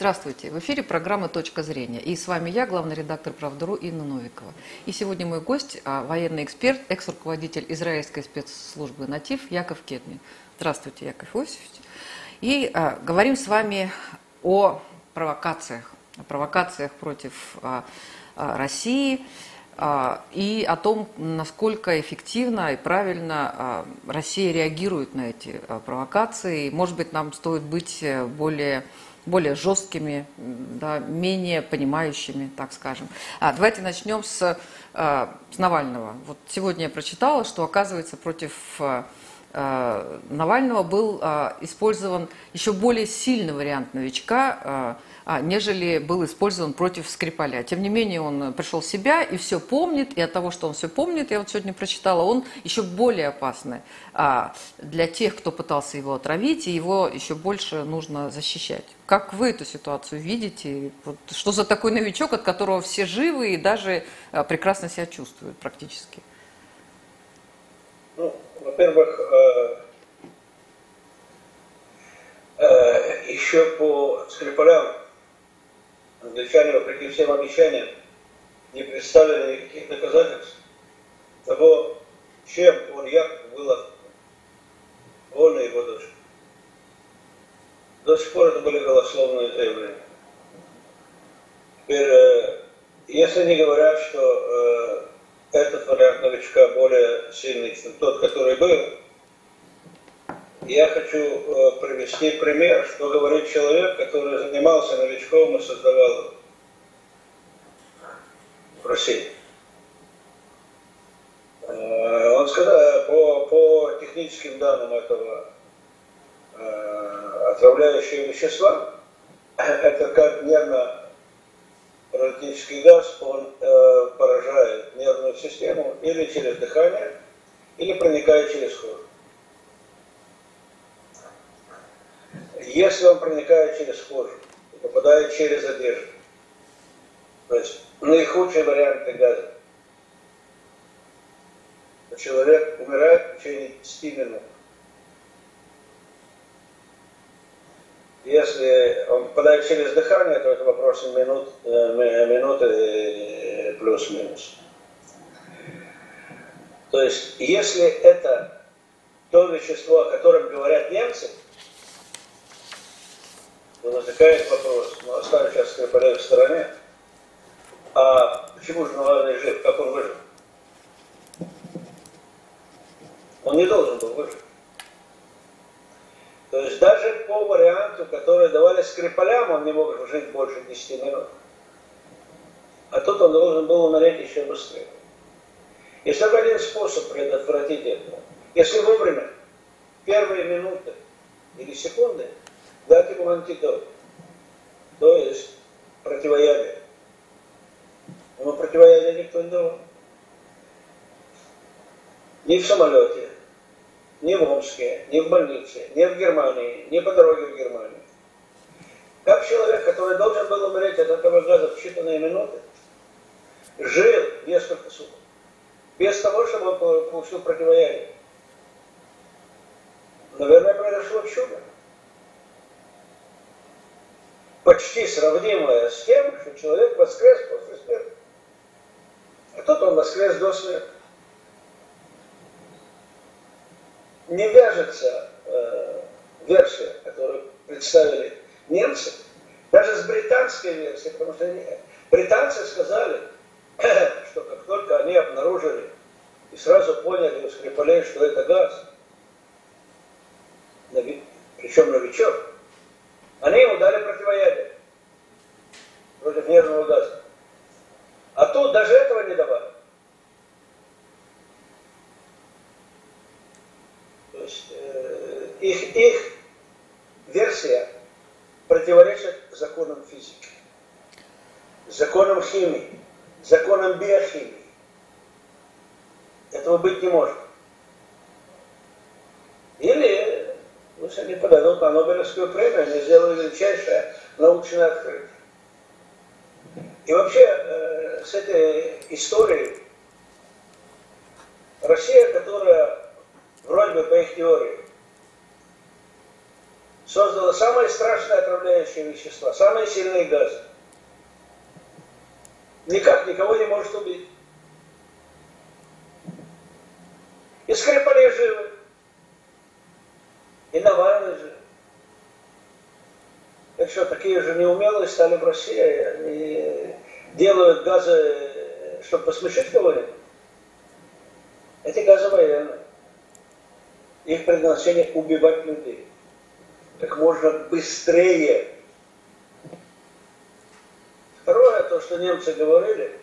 Здравствуйте. В эфире программа «Точка зрения». И с вами я, главный редактор «Правдару» Инна Новикова. И сегодня мой гость, а, военный эксперт, экс-руководитель израильской спецслужбы «Натив» Яков Кетни. Здравствуйте, Яков Иосифович. И а, говорим с вами о провокациях, о провокациях против а, а, России а, и о том, насколько эффективно и правильно а, Россия реагирует на эти а, провокации. Может быть, нам стоит быть э, более более жесткими, да, менее понимающими, так скажем. А, давайте начнем с, а, с Навального. Вот сегодня я прочитала, что, оказывается, против а, а Навального был использован еще более сильный вариант новичка, нежели был использован против Скрипаля. Тем не менее, он пришел в себя и все помнит, и от того, что он все помнит, я вот сегодня прочитала, он еще более опасный а, для тех, кто пытался его отравить, и его еще больше нужно защищать. Как вы эту ситуацию видите? Вот, что за такой новичок, от которого все живы и даже а, прекрасно себя чувствуют практически? Ну, во-первых, э, э, еще по Скрипалям англичане, вопреки всем обещаниям, не представили никаких доказательств того, чем он якобы был он и его дочь. До сих пор это были голословные заявления. Теперь, э, если они говорят, что э, этот вариант новичка более сильный, чем тот, который был, я хочу э, привести пример, что говорит человек, который занимался новичком и создавал в России. Э, он сказал, по, по техническим данным этого э, отравляющего вещества, это как нервно-паралитический газ, он э, поражает нервную систему или через дыхание, или проникает через кожу. Если он проникает через кожу и попадает через одежду, то есть наихудший вариант газа, то человек умирает в течение 10 минут. Если он попадает через дыхание, то это вопрос минут, э, минуты э, плюс-минус. То есть, если это то вещество, о котором говорят немцы, но возникает вопрос, ну оставим сейчас Скрипаля в стороне, а почему же Навальный жив, как он выжил? Он не должен был выжить. То есть даже по варианту, который давали Скрипалям, он не мог жить больше 10 минут. А тут он должен был умереть еще быстрее. Есть только один способ предотвратить это. Если вовремя, первые минуты или секунды – дать ему антидот, то есть противоядие. Ему противоядие никто не давал. Ни в самолете, ни в Омске, ни в больнице, ни в Германии, ни по дороге в Германию. Как человек, который должен был умереть от этого газа в считанные минуты, жил несколько суток, без того, чтобы получил противоядие. Наверное, произошло чудо почти сравнимое с тем, что человек воскрес после смерти. А тут он воскрес до смерти. Не вяжется э, версия, которую представили немцы, даже с британской версией, потому что они, британцы сказали, что как только они обнаружили и сразу поняли у Скрипалей, что это газ, причем новичок, они ему дали противоядие против нервного газа. А тут даже этого не давали. То есть э, их, их версия противоречит законам физики, законам химии, законам биохимии. Этого быть не может. Или Пусть они подадут на Нобелевскую премию, они сделали величайшее научное открытие. И вообще э, с этой историей Россия, которая вроде бы по их теории создало самые страшные отравляющие вещества, самые сильные газы. Никак никого не может убить. И Скрипалей живы. И Навальный жив. Так что, такие же неумелые стали в России. Они делают газы, чтобы посмешить кого-нибудь. Эти газы военные. Их предназначение убивать людей. Как можно быстрее. Второе, то, что немцы говорили,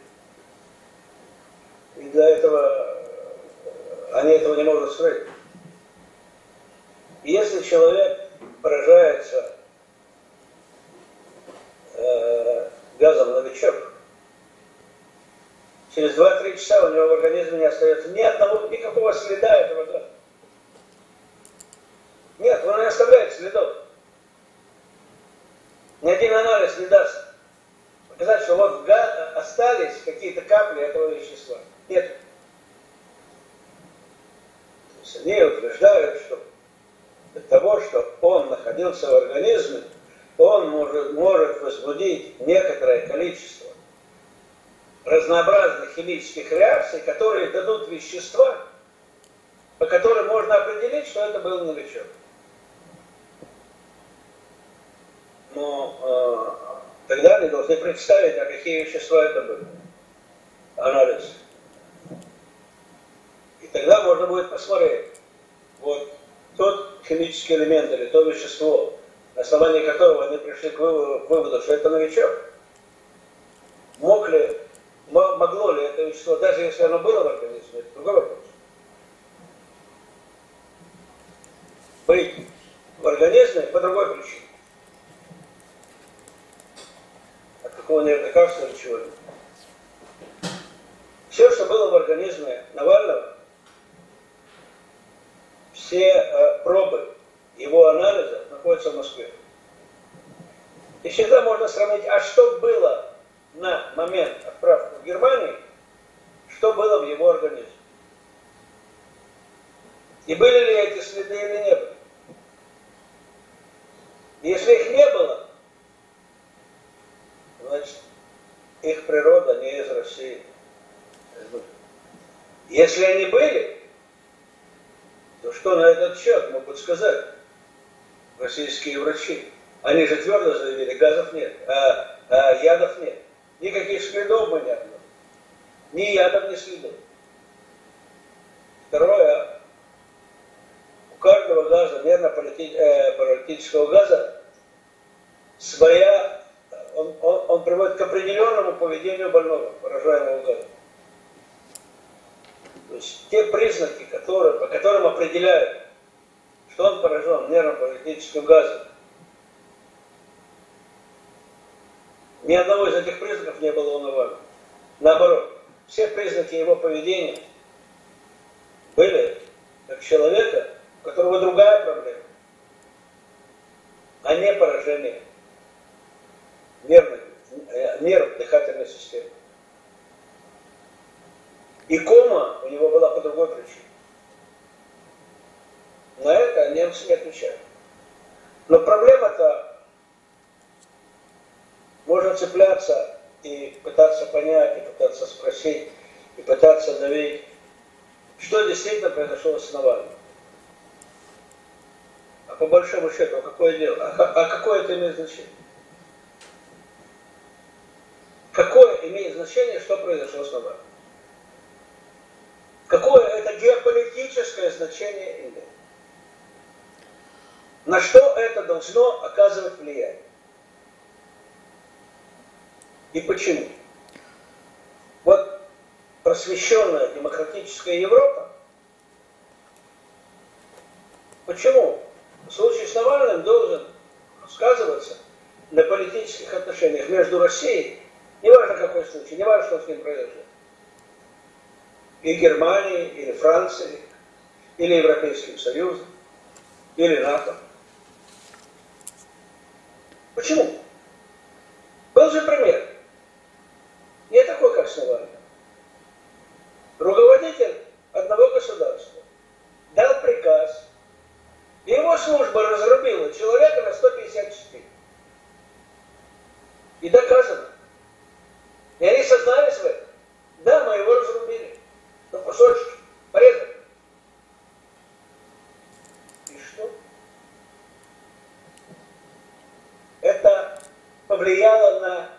и для этого они этого не могут скрыть. Если человек поражается э, газом новичок, через 2-3 часа у него в организме не остается ни одного, никакого следа этого газа. Нет, он не оставляет следов. Ни один анализ не даст показать, что вот газ, остались какие-то капли этого вещества. Нет. То есть они утверждают, что для того, чтобы он находился в организме, он может, может возбудить некоторое количество разнообразных химических реакций, которые дадут вещества, по которым можно определить, что это был новичок. Но э, тогда они должны представить, а какие вещества это были. Анализ. И тогда можно будет посмотреть, вот тот химический элемент или то вещество, на основании которого они пришли к выводу, что это новичок, мог ли, могло ли это вещество, даже если оно было в организме, это другой вопрос, быть в организме по другой причине. От какого-нибудь лекарства или чего-нибудь. Все, что было в организме Навального, все э, пробы его анализа находятся в Москве. И всегда можно сравнить, а что было на момент отправки в Германию, что было в его организме. И были ли эти следы или не были. Если их не было, значит, их природа не из России. Если они были, то что на этот счет могут сказать российские врачи? Они же твердо заявили, газов нет, а, а ядов нет. Никаких следов мы не обнаружили. Ни ядов, ни следов. Второе, у каждого газа, нервно-паралитического э, газа, своя, он, он, он приводит к определенному поведению больного, поражаемого газом. То есть те признаки, которые, по которым определяют, что он поражен нервно-паралитическим газом, ни одного из этих признаков не было у Навального. Наоборот, все признаки его поведения были как человека, у которого другая проблема, а не поражение нервной, э, нерв дыхательной системы. И кома у него была по другой причине. На это немцы не отвечают. Но проблема-то можно цепляться и пытаться понять, и пытаться спросить, и пытаться давить, что действительно произошло с Навальным. А по большому счету, а какое дело? А, а какое это имеет значение? Какое имеет значение, что произошло с Навальным? Какое это геополитическое значение имеет? На что это должно оказывать влияние? И почему? Вот просвещенная демократическая Европа, почему в случае с Навальным должен сказываться на политических отношениях между Россией, неважно какой случай, неважно, что с ним произошло, и Германии, или Франции, или Европейским Союзом, или НАТО. Почему? Был же пример. Бхакшава, руководитель одного государства, дал приказ, и его служба разрубила человека на 154. И доказано. И они сознались в этом. Да, мы его разрубили. На кусочки. Порезали. И что? Это повлияло на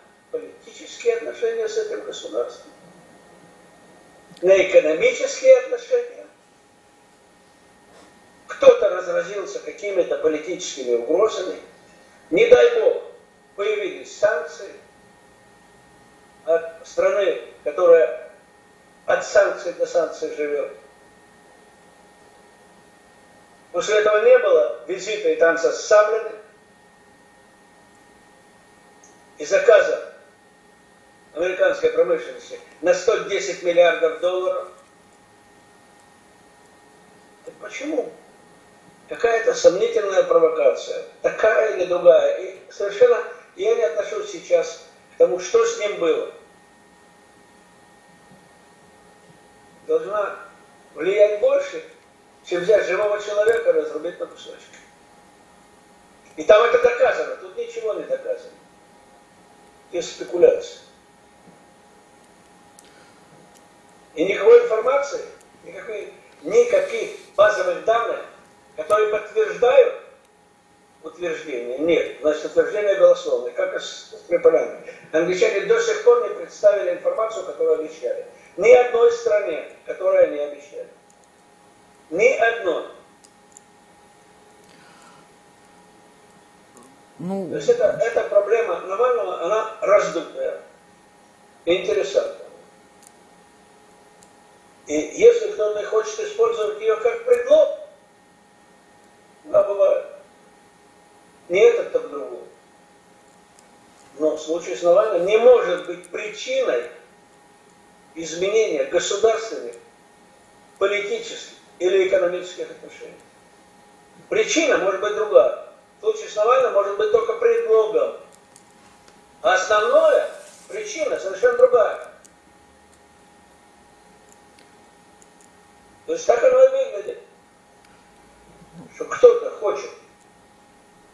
политические отношения с этим государством, на экономические отношения. Кто-то разразился какими-то политическими угрозами. Не дай бог, появились санкции от страны, которая от санкций до санкций живет. После этого не было визита и танца с саблями и заказа американской промышленности на 110 миллиардов долларов. Так почему? Какая-то сомнительная провокация, такая или другая. И совершенно я не отношусь сейчас к тому, что с ним было. Должна влиять больше, чем взять живого человека и разрубить на кусочки. И там это доказано, тут ничего не доказано. Есть спекуляции. И никакой информации, никакой, никаких базовых данных, которые подтверждают утверждение. Нет, значит утверждение голословное, как и с Скрипалями. Англичане до сих пор не представили информацию, которую обещали. Ни одной стране, которую они обещали. Ни одной. Ну... То есть это, эта проблема Навального, она раздутая, интересантная. И если кто-то хочет использовать ее как предлог, да, бывает. Не этот, так другой. Но в случае с Навальным не может быть причиной изменения государственных, политических или экономических отношений. Причина может быть другая. В случае с Навальным может быть только предлогом. А основная причина совершенно другая. То есть так оно и выглядит. Что кто-то хочет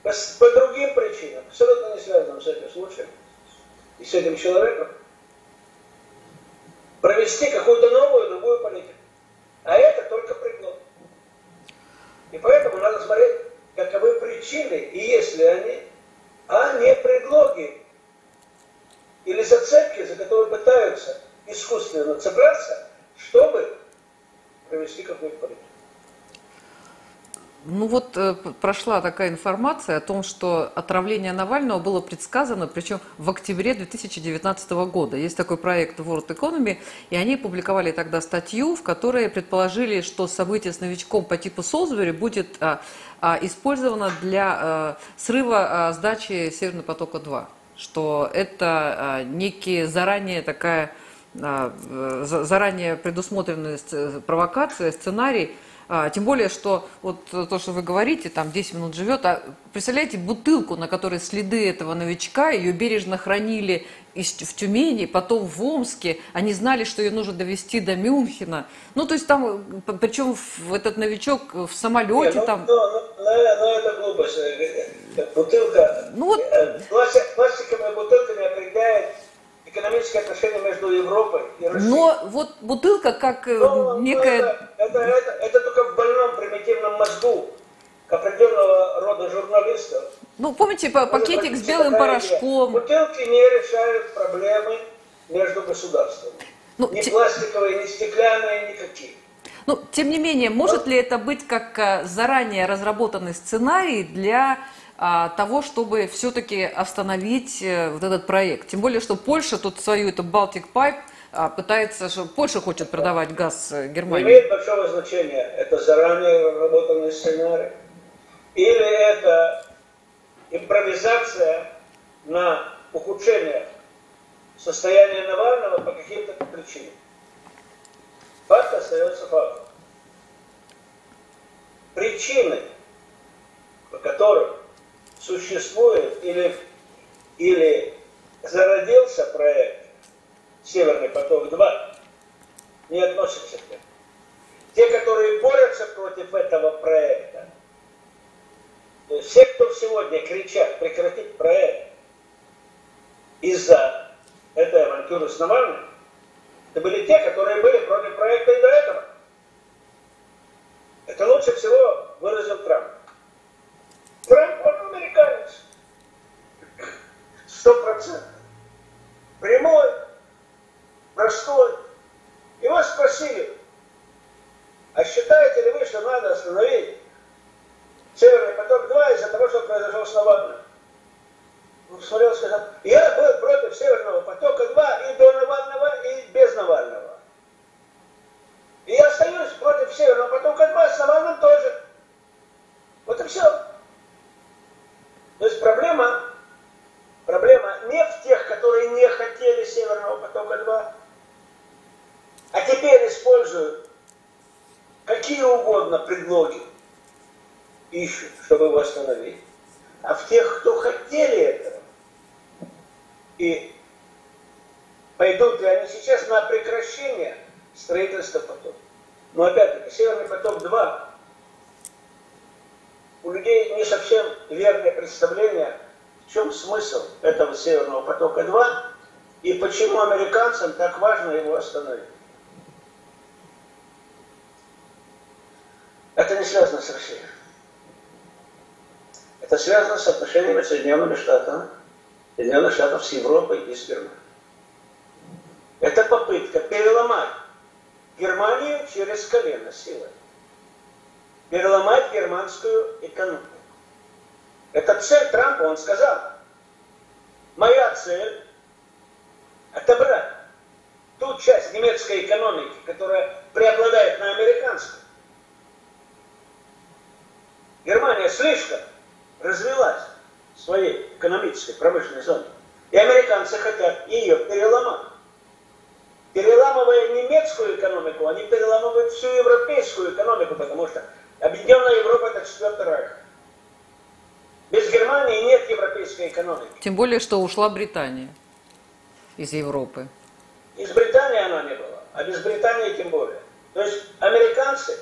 по, по другим причинам, абсолютно не связанным с этим случаем и с этим человеком, провести какую-то новую, другую политику. А это только предлог. И поэтому надо смотреть, каковы причины, и есть ли они, а не предлоги или зацепки, за которые пытаются искусственно цепляться, чтобы провести какую-то политику. Ну вот э, прошла такая информация о том, что отравление Навального было предсказано, причем в октябре 2019 года. Есть такой проект World Economy, и они публиковали тогда статью, в которой предположили, что событие с новичком по типу Солсбери будет а, а, использовано для а, срыва а, сдачи Северного потока-2. Что это а, некие заранее такая заранее предусмотренная провокация, сценарий, а, тем более, что вот то, что вы говорите, там 10 минут живет, а представляете, бутылку, на которой следы этого новичка, ее бережно хранили в Тюмени, потом в Омске, они знали, что ее нужно довести до Мюнхена. Ну, то есть там, причем этот новичок в самолете Не, ну, там... Ну, ну, ну, ну, это глупость. Бутылка... Ну, вот... Э, пластиковыми бутылками определяет экономические отношения между Европой и Россией. Но вот бутылка как э, Но, некая... Это, это, это, это только в больном примитивном мозгу определенного рода журналистов. Ну, помните, пакетик с белым порошком. Идея. Бутылки не решают проблемы между государствами. Ну, ни те... пластиковые, ни стеклянные, никакие. Ну, тем не менее, может ли это быть как э, заранее разработанный сценарий для того, чтобы все-таки остановить э, вот этот проект. Тем более, что Польша тут свою, это Baltic Pipe, а, пытается, что Польша хочет продавать газ э, Германии. Имеет большого значения, это заранее разработанный сценарий. Или это импровизация на ухудшение состояния Навального по каким-то причинам. Факт остается фактом. Причины, по которым существует или, или зародился проект «Северный поток-2», не относятся к нему. Те, которые борются против этого проекта, все, кто сегодня кричат прекратить проект из-за этой авантюры с Навальным, это были те, которые были против проекта и до этого. Это лучше всего выразил Трамп. Трамп, он каешься. Сто процентов. Прямой, простой. Его спросили, а считаете ли вы, что надо остановить Северный поток-2 из-за того, что произошло с Навальным? Он смотрел и сказал, я был против Северного потока-2 и до Навального, и без Навального. И я остаюсь против Северного потока-2 с Навальным тоже. Вот и все. То есть проблема, проблема не в тех, которые не хотели Северного потока-2, а теперь используют какие угодно предлоги, ищут, чтобы его остановить, а в тех, кто хотели этого. И пойдут ли они сейчас на прекращение строительства потока. Но опять-таки, Северный поток-2 у людей не совсем верное представление, в чем смысл этого Северного потока-2 и почему американцам так важно его остановить. Это не связано с Россией. Это связано с отношениями Соединенными Штатами, Соединенных Штатов с Европой и с Германией. Это попытка переломать Германию через колено силой. Переломать германскую экономику. Это цель Трампа, он сказал. Моя цель – отобрать ту часть немецкой экономики, которая преобладает на американской. Германия слишком развилась в своей экономической промышленной зоне. И американцы хотят ее переломать. Переламывая немецкую экономику, они переламывают всю европейскую экономику, потому что Объединенная Европа – это четвертый райх. Без Германии нет европейской экономики. Тем более, что ушла Британия из Европы. Из Британии она не была, а без Британии тем более. То есть американцы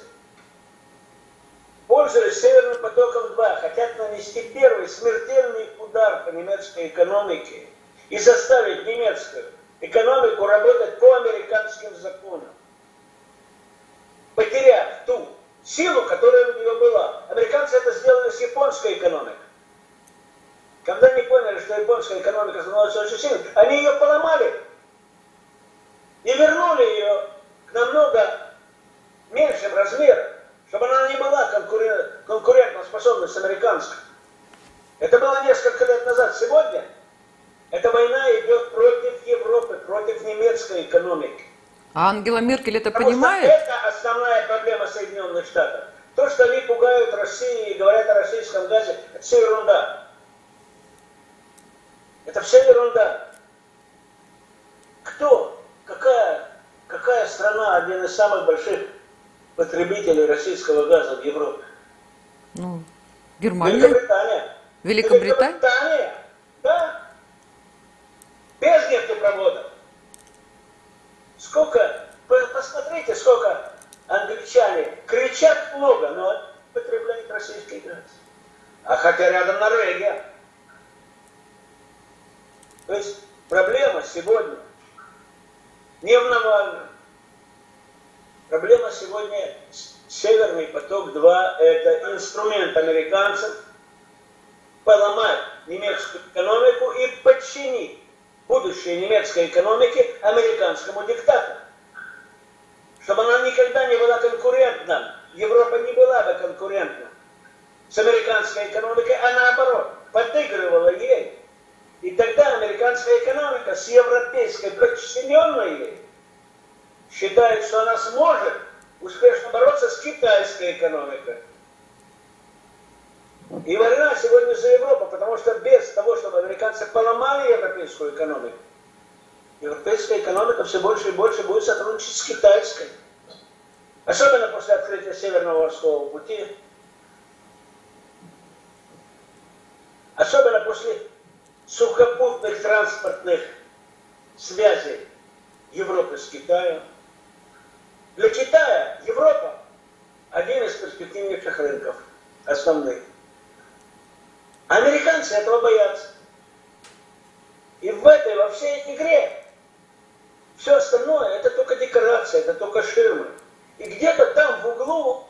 пользуясь Северным потоком-2, хотят нанести первый смертельный удар по немецкой экономике и заставить немецкую экономику работать по американским законам, потеряв ту силу, которая у нее была. Американцы это сделали с японской экономикой. Когда они поняли, что японская экономика становится очень сильной, они ее поломали и вернули ее к намного меньшим размерам чтобы она не была конкурентно способна с американской. Это было несколько лет назад. Сегодня эта война идет против Европы, против немецкой экономики. А Ангела Меркель это Потому понимает? Это основная проблема Соединенных Штатов. То, что они пугают Россию и говорят о российском газе, это все ерунда. Это все ерунда. Кто, какая, какая страна, один из самых больших потребителей российского газа в Европе? Ну, Германия. Великобритания. Великобритания? Великобритания, да. Без нефтепроводов. Сколько, посмотрите, сколько англичане кричат много, но потребляют российский газ. А хотя рядом Норвегия. То есть проблема сегодня не в Навальном, Проблема сегодня Северный поток-2 – это инструмент американцев поломать немецкую экономику и подчинить будущее немецкой экономики американскому диктату. Чтобы она никогда не была конкурентна. Европа не была бы конкурентна с американской экономикой, а наоборот, подыгрывала ей. И тогда американская экономика с европейской, подчиненной ей, считает, что она сможет успешно бороться с китайской экономикой. И война сегодня за Европу, потому что без того, чтобы американцы поломали европейскую экономику, европейская экономика все больше и больше будет сотрудничать с китайской. Особенно после открытия Северного морского пути. Особенно после сухопутных транспортных связей Европы с Китаем. Для Китая Европа один из перспективнейших рынков, основных. Американцы этого боятся. И в этой, во всей игре все остальное это только декорация, это только ширмы. И где-то там в углу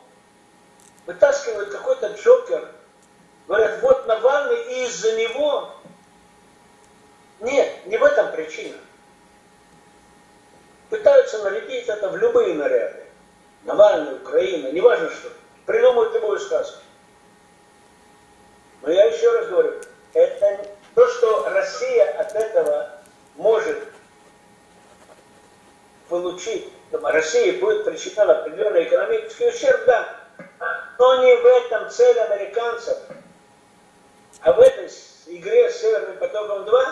вытаскивают какой-то джокер, говорят, вот Навальный, и из-за него... Нет, не в этом причина пытаются нарядить это в любые наряды. Навальный, Украина, неважно что. придумают любую сказку. Но я еще раз говорю, это то, что Россия от этого может получить, Россия будет причинена определенный экономический ущерб, да, но не в этом цель американцев, а в этой игре с Северным потоком-2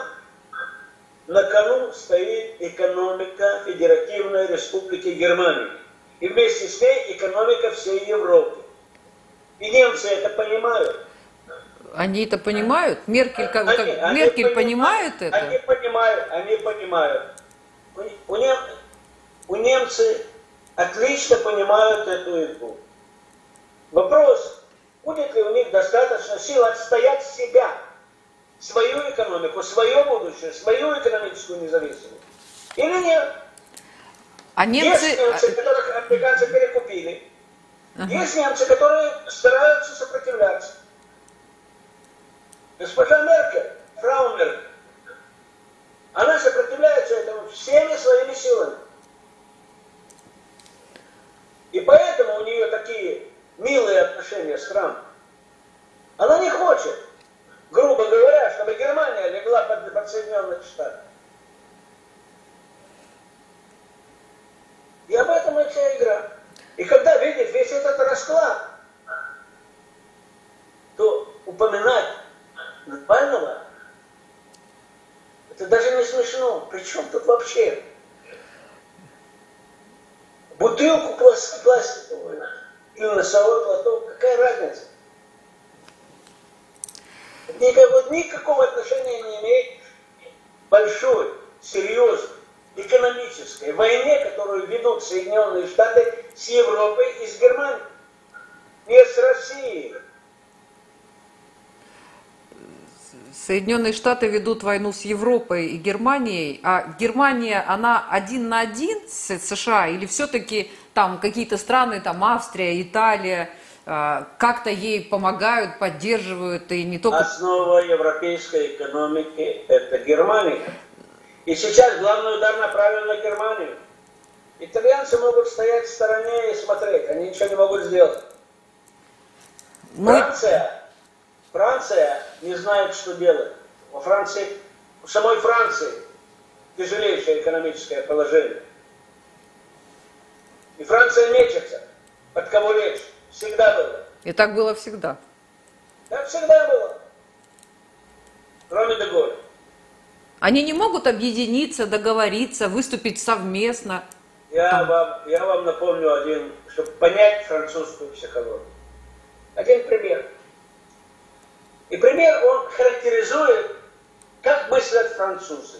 на кону стоит экономика Федеративной Республики Германии. И вместе с ней экономика всей Европы. И немцы это понимают. Они это понимают? Меркель, как, они, как, они Меркель понимают, понимает это? Они понимают, они понимают. У, у, нем, у немцы отлично понимают эту игру. Вопрос, будет ли у них достаточно сил отстоять себя, свою экономику, свое будущее, свою экономическую независимость. Или нет? А немцы... Есть немцы, которых американцы перекупили. Ага. Есть немцы, которые стараются сопротивляться. Госпожа Меркель, фрау Меркель, она сопротивляется этому всеми своими силами. И поэтому у нее такие милые отношения с Трампом. Она не хочет, грубо говоря, чтобы Германия легла под, под Соединенных Штатов. И об этом и вся игра. И когда видит весь этот расклад, то упоминать Навального, это даже не смешно. Причем тут вообще? Бутылку пластиковую или носовой платок, какая разница? Никакого, никакого отношения не имеет большой, серьезной, экономической войне, которую ведут Соединенные Штаты с Европой и с Германией. Не с Россией. Соединенные Штаты ведут войну с Европой и Германией, а Германия, она один на один с США или все-таки там какие-то страны, там Австрия, Италия, а, как-то ей помогают, поддерживают и не только... Основа европейской экономики – это Германия. И сейчас главный удар направлен на Германию. Итальянцы могут стоять в стороне и смотреть, они ничего не могут сделать. Мы... Франция, Франция не знает, что делать. Во Франции, в самой Франции тяжелейшее экономическое положение. И Франция мечется, под кого лечь. Всегда было. И так было всегда. Так всегда было. Кроме Деголя. Они не могут объединиться, договориться, выступить совместно. Я вам, я вам напомню один, чтобы понять французскую психологию. Один пример. И пример, он характеризует, как мыслят французы.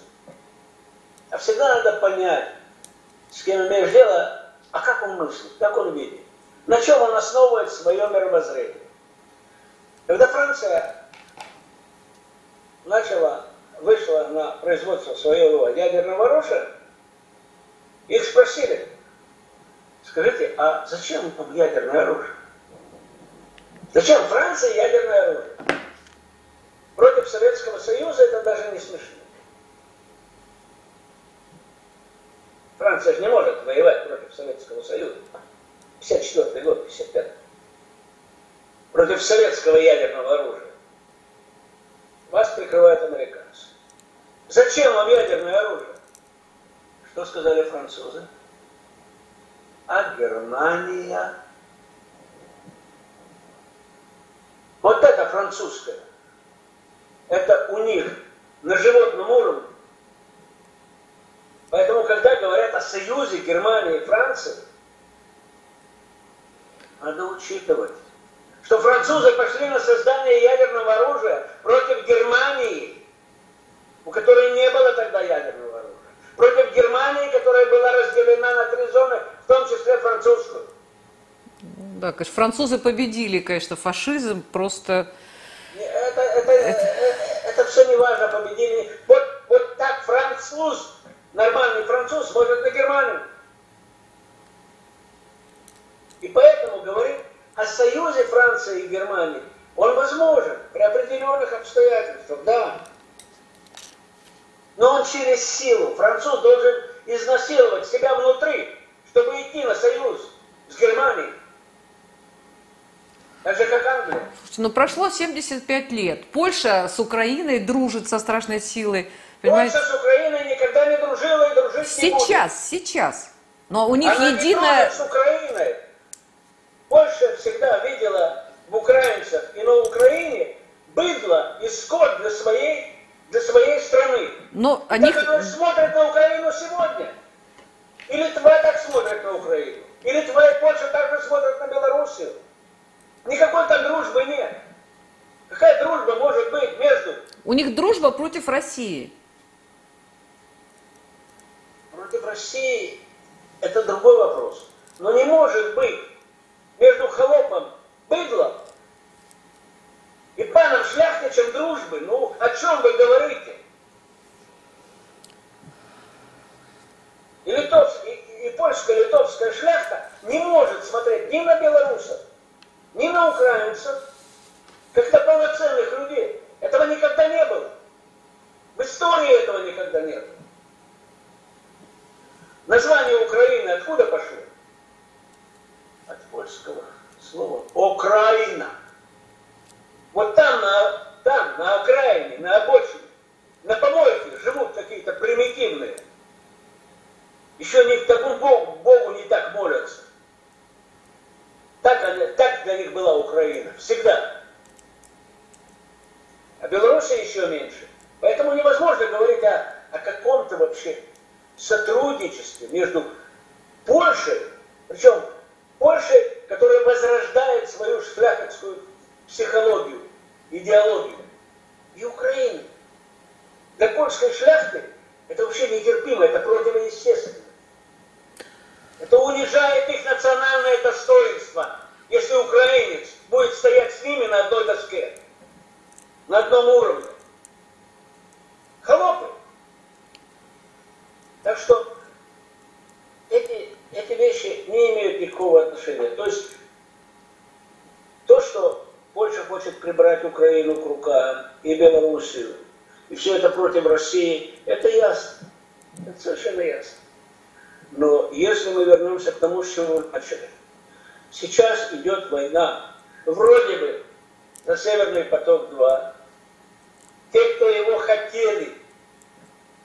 А всегда надо понять, с кем имеешь дело, а как он мыслит, как он видит. На чем он основывает свое мировоззрение. Когда Франция начала, вышла на производство своего ядерного оружия, их спросили, скажите, а зачем вам ядерное оружие? Зачем Франции ядерное оружие? Против Советского Союза это даже не смешно. Франция же не может воевать против Советского Союза. 54 год, 55 Против советского ядерного оружия. Вас прикрывают американцы. Зачем вам ядерное оружие? Что сказали французы? А Германия? Вот это французское. Это у них на животном уровне. Поэтому, когда говорят о союзе Германии и Франции, надо учитывать, что французы пошли на создание ядерного оружия против Германии, у которой не было тогда ядерного оружия. Против Германии, которая была разделена на три зоны, в том числе французскую. Да, конечно, французы победили, конечно, фашизм, просто... Это, это, это... это, это все не важно, победили. Вот, вот так француз, нормальный француз, может на Германию. И поэтому говорит о союзе Франции и Германии. Он возможен при определенных обстоятельствах, да. Но он через силу. Француз должен изнасиловать себя внутри, чтобы идти на союз с Германией. Так же, как Англия. Слушайте, ну прошло 75 лет. Польша с Украиной дружит со страшной силой. Понимаете? Польша с Украиной никогда не дружила и дружить не будет. Сейчас, сейчас. Но у них Она не единая... дружит с Украиной. Польша всегда видела в украинцах и на Украине быдло и скот для своей, для своей страны. Но они... Так она смотрит на Украину сегодня. И Литва так смотрит на Украину. И Литва и Польша также смотрят на Белоруссию. Никакой там дружбы нет. Какая дружба может быть между У них дружба против России. против России? Это другой вопрос. Но не может быть между холопом быдлом и паном Шляхтичем дружбы. Ну, о чем вы говорите? И, литовск, и, и польская, литовская шляхта не может смотреть ни на белорусов, ни на украинцев, как на полноценных людей. Этого никогда не было. В истории этого никогда не было. Название Украины откуда пошло? От польского слова «Окраина». Вот там, на, там, на окраине, на обочине, на помойке живут какие-то примитивные. Еще не к такому Богу, Богу не так молятся. Так, так для них была Украина. Всегда. А Белоруссия еще меньше. Поэтому невозможно говорить о, о каком-то вообще сотрудничестве между Польшей, причем Польшей, которая возрождает свою шляхетскую психологию, идеологию, и Украиной. Для польской шляхты это вообще нетерпимо, это противоестественно. Это унижает их национальное достоинство, если украинец будет стоять с ними на одной доске, на одном уровне. Холопы. Так что эти, эти вещи не имеют никакого отношения. То есть то, что Польша хочет прибрать Украину к рукам и Белоруссию, и все это против России, это ясно. Это совершенно ясно. Но если мы вернемся к тому, с чего мы начали. Сейчас идет война, вроде бы, за Северный поток-2. Те, кто его хотели,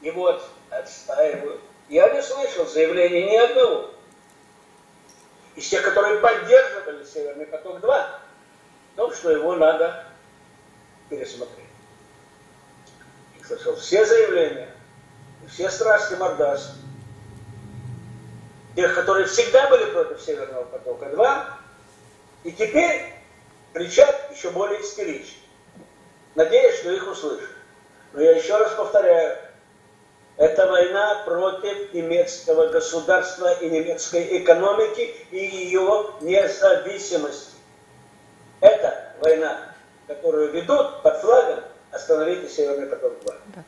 его отстаивают. Я не слышал заявления ни одного. Из тех, которые поддерживали Северный поток-2, о что его надо пересмотреть. Я слышал все заявления, все страсти мордас, тех, которые всегда были против Северного потока-2, и теперь кричат еще более истерично. Надеюсь, что их услышат. Но я еще раз повторяю, это война против немецкого государства и немецкой экономики и ее независимости. Это война, которую ведут под флагом «Остановите Северный поток-2».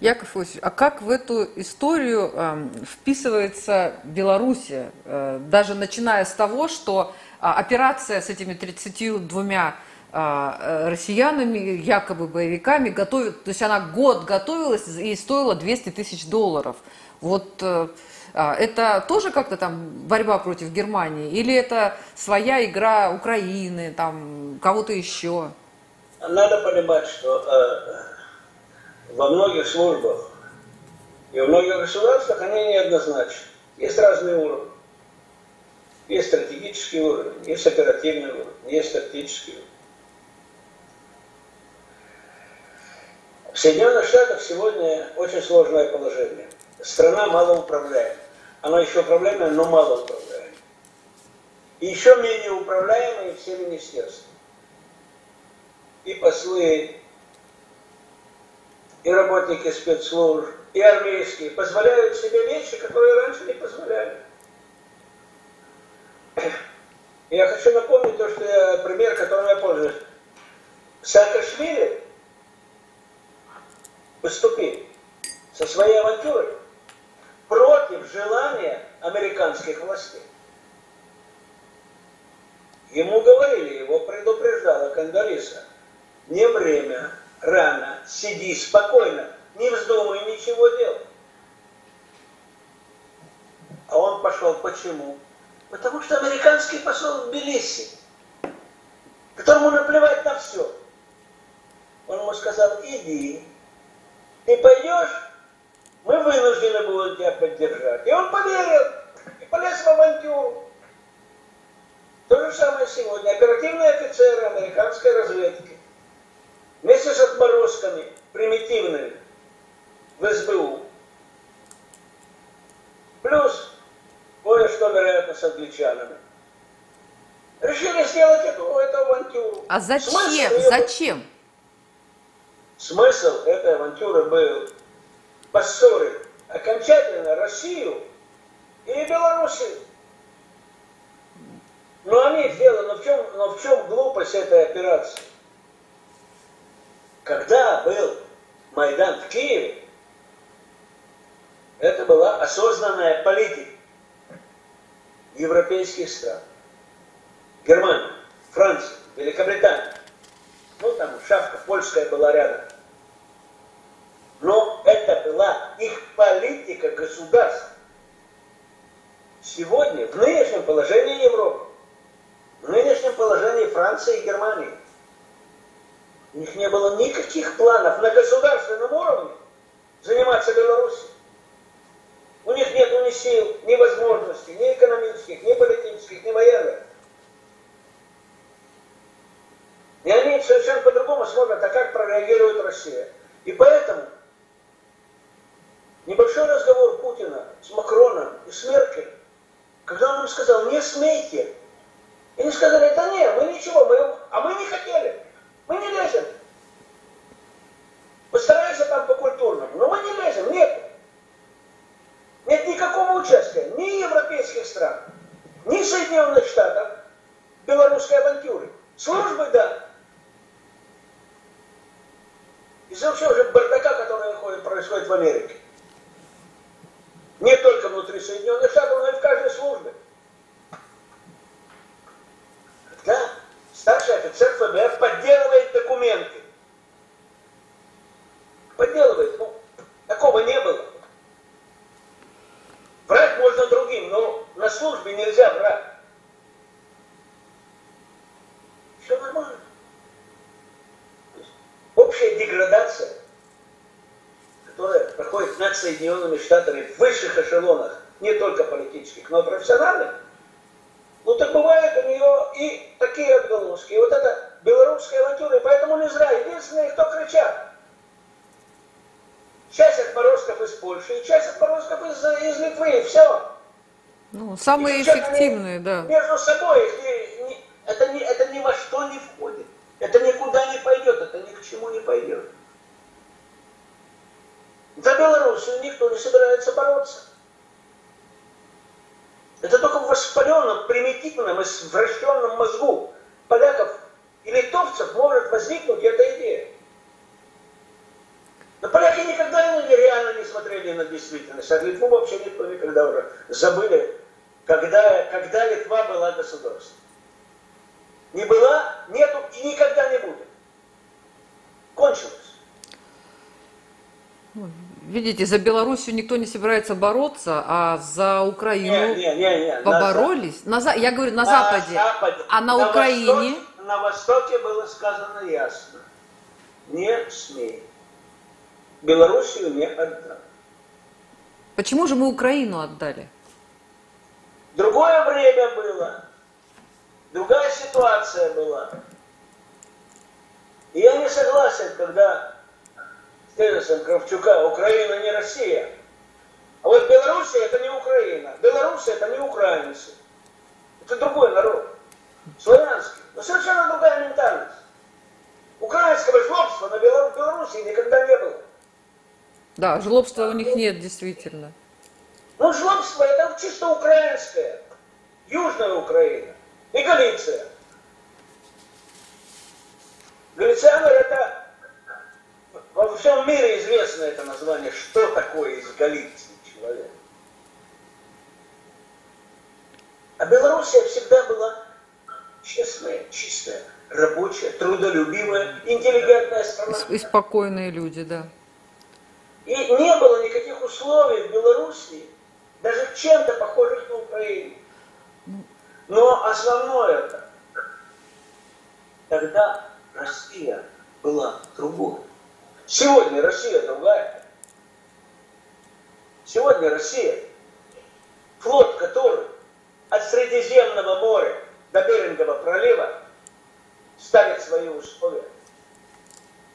Яков Иосифович, а как в эту историю э, вписывается Белоруссия? Э, даже начиная с того, что э, операция с этими 32 э, россиянами, якобы боевиками, готовит, то есть она год готовилась и стоила 200 тысяч долларов. Вот э, это тоже как-то там борьба против Германии? Или это своя игра Украины, там кого-то еще? Надо понимать, что э, во многих службах и во многих государствах они неоднозначны. Есть разные уровни. Есть стратегический уровень, есть оперативный уровень, есть тактический уровень. В Соединенных Штатах сегодня очень сложное положение. Страна малоуправляемая. Она еще управляемая, но малоуправляемая. И еще менее управляемые все министерства. И послы, и работники спецслужб, и армейские позволяют себе вещи, которые раньше не позволяли. Я хочу напомнить то, что я, пример, которым я пользуюсь. Саакашвили поступил со своей авантюрой против желания американских властей. Ему говорили, его предупреждала Кандалиса, не время, рано, сиди спокойно, не вздумай ничего делать. А он пошел почему? Потому что американский посол в Тбилиси которому наплевать на все. Он ему сказал, иди, ты пойдешь, мы вынуждены будем тебя поддержать. И он поверил, и полез в авантюру. То же самое сегодня. Оперативные офицеры американской разведки вместе с отморозками примитивными в СБУ. Плюс кое-что, вероятно, с англичанами. Решили сделать эту, эту авантюру. А зачем? Смысл зачем? Смысл этой авантюры был поссорить окончательно Россию и Белоруссию. Но они сделали, но в чем, но в чем глупость этой операции? Когда был Майдан в Киеве, это была осознанная политика европейских стран. Германия, Франция, Великобритания. Ну, там шапка польская была рядом. Но это была их политика государств. Сегодня, в нынешнем положении Европы, в нынешнем положении Франции и Германии, у них не было никаких планов на государственном уровне заниматься Белоруссией. У них нет ни сил, ни возможностей, ни экономических, ни политических, ни военных. И они совершенно по-другому смотрят, а как прореагирует Россия. И поэтому небольшой разговор Путина с Макроном и с Меркель, когда он им сказал, не смейте. И они сказали, да нет, мы ничего, мы, а мы не хотели, мы не лезем. Постарайся там по-культурному, но мы не лезем, нет. Нет никакого участия ни европейских стран, ни Соединенных Штатов белорусской авантюры. Службы, да. Из-за вообще уже бардака, который происходит в Америке. Не только внутри Соединенных Штатов, но и в каждой службе. Когда старший офицер ФБР подделывает документы. Подделывает. Ну, такого не было. Врать можно другим, но на службе нельзя врать. Все нормально. Общая деградация, которая проходит над Соединенными Штатами в высших эшелонах, не только политических, но и профессиональных, ну так бывает нее и такие отголоски. И вот это белорусская авантюра, и поэтому не зря. Единственное, кто кричат, часть отморозков из Польши и часть отморозков из, из Литвы, и все. Ну, самые эффективные, да. Между собой не, не, это, не, это ни во что не входит. Это никуда не пойдет, это ни к чему не пойдет. За Белоруссию никто не собирается бороться. Это только в воспаленном, примитивном, извращенном мозгу поляков и литовцев может возникнуть эта идея. Но поляки никогда реально не смотрели на действительность, а Литву вообще никто никогда уже забыли, когда, когда Литва была государством. Не была, нету и никогда не будет. Кончилось. Видите, за Белоруссию никто не собирается бороться, а за Украину не, не, не, не. поборолись. На, на, я говорю, на, на Западе. Западе. А на, на Украине? Востоке, на Востоке было сказано ясно. Не смей. Белоруссию не отдам. Почему же мы Украину отдали? Другое время было. Другая ситуация была. И я не согласен, когда тезисом Кравчука Украина не Россия. А вот Белоруссия это не Украина. Белоруссия это не украинцы. Это другой народ. Славянский. Но совершенно другая ментальность. Украинского жлобства на Белоруссии никогда не было. Да, жлобства у них нет, действительно. Ну, жлобство это чисто украинское. Южная Украина и Галиция. Галицианер это во всем мире известно это название, что такое из Галиции человек. А Белоруссия всегда была честная, чистая, рабочая, трудолюбивая, интеллигентная страна. И спокойные люди, да. И не было никаких условий в Белоруссии, даже чем-то похожих на Украину. Но основное это тогда Россия была другой. Сегодня Россия другая. Сегодня Россия, флот который от Средиземного моря до Берингового пролива ставит свои условия.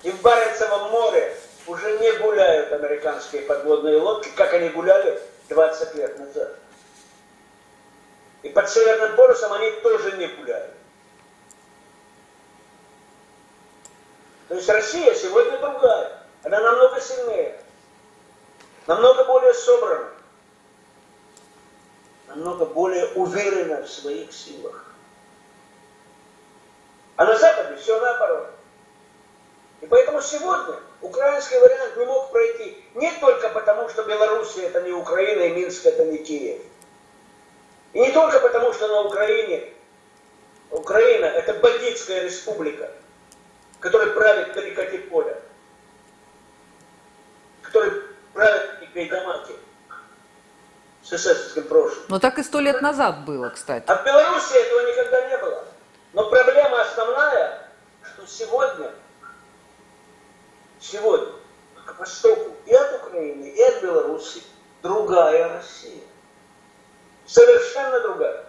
И в Баренцевом море уже не гуляют американские подводные лодки, как они гуляли 20 лет назад. И под Северным полюсом они тоже не гуляют. То есть Россия сегодня другая. Она намного сильнее, намного более собрана, намного более уверена в своих силах. А на Западе все наоборот. И поэтому сегодня украинский вариант не мог пройти не только потому, что Белоруссия это не Украина и Минск это не Киев. И не только потому, что на Украине Украина это бандитская республика, которая правит перекати поля, которая правит Гайдамаки с эсэсовским прошлым. Но так и сто лет назад было, кстати. А в Беларуси этого никогда не было. Но проблема основная, что сегодня, сегодня, к востоку и от Украины, и от Беларуси другая Россия. Совершенно другая.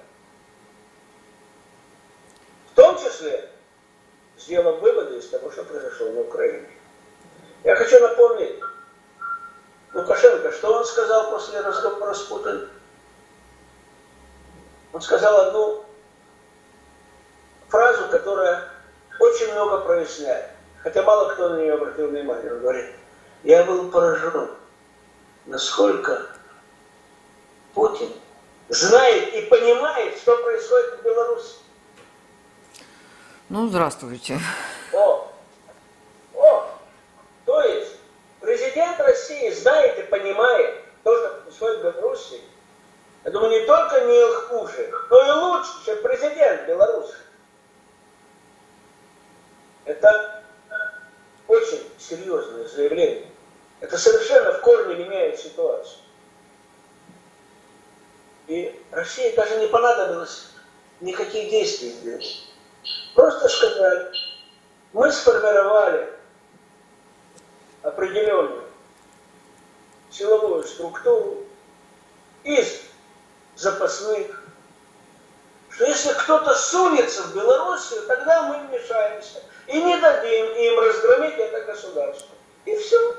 В том числе, сделав выводы из того, что произошло на Украине. Я хочу напомнить, Лукашенко, что он сказал после разговора с Путиным? Он сказал одну фразу, которая очень много проясняет. Хотя мало кто на нее обратил внимание. Он говорит, я был поражен, насколько Путин знает и понимает, что происходит в Беларуси. Ну, здравствуйте. О, о, то есть президент России знает и понимает то, что происходит в Беларуси. Я думаю, не только не хуже, но и лучше, чем президент Беларуси. Это очень серьезное заявление. Это совершенно в корне меняет ситуацию. И России даже не понадобилось никаких действий сделать. Просто сказать, мы сформировали определенную силовую структуру из запасных, что если кто-то сунется в Белоруссию, тогда мы вмешаемся и не дадим им разгромить это государство. И все.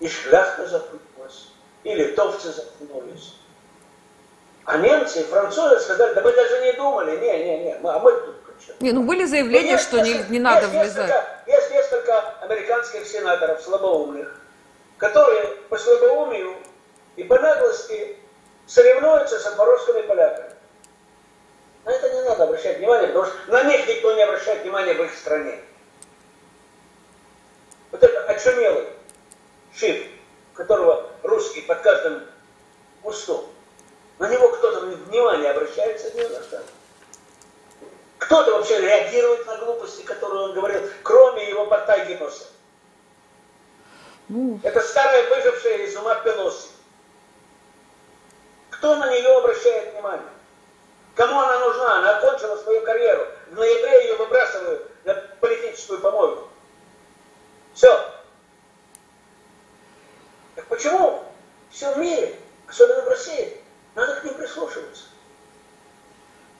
И шляхта запуталась, и литовцы запутались. А немцы и французы сказали, да мы даже не думали, не-не-не, а мы тут причем. Не, ну были заявления, что не, не надо есть влезать. Несколько, есть несколько американских сенаторов слабоумных, которые по слабоумию и по наглости соревнуются с запорожскими поляками. На это не надо обращать внимание, потому что на них никто не обращает внимания в их стране. Вот это очумелый шиф, которого русский под каждым кустом. На него кто-то внимание обращается не на что. Кто-то вообще реагирует на глупости, которые он говорил, кроме его Паттагиноса. Ну, Это старая выжившая из ума Пелоси. Кто на нее обращает внимание? Кому она нужна? Она окончила свою карьеру. В ноябре ее выбрасывают на политическую помойку. Все. Так почему все в мире, особенно в России, надо к ним прислушиваться?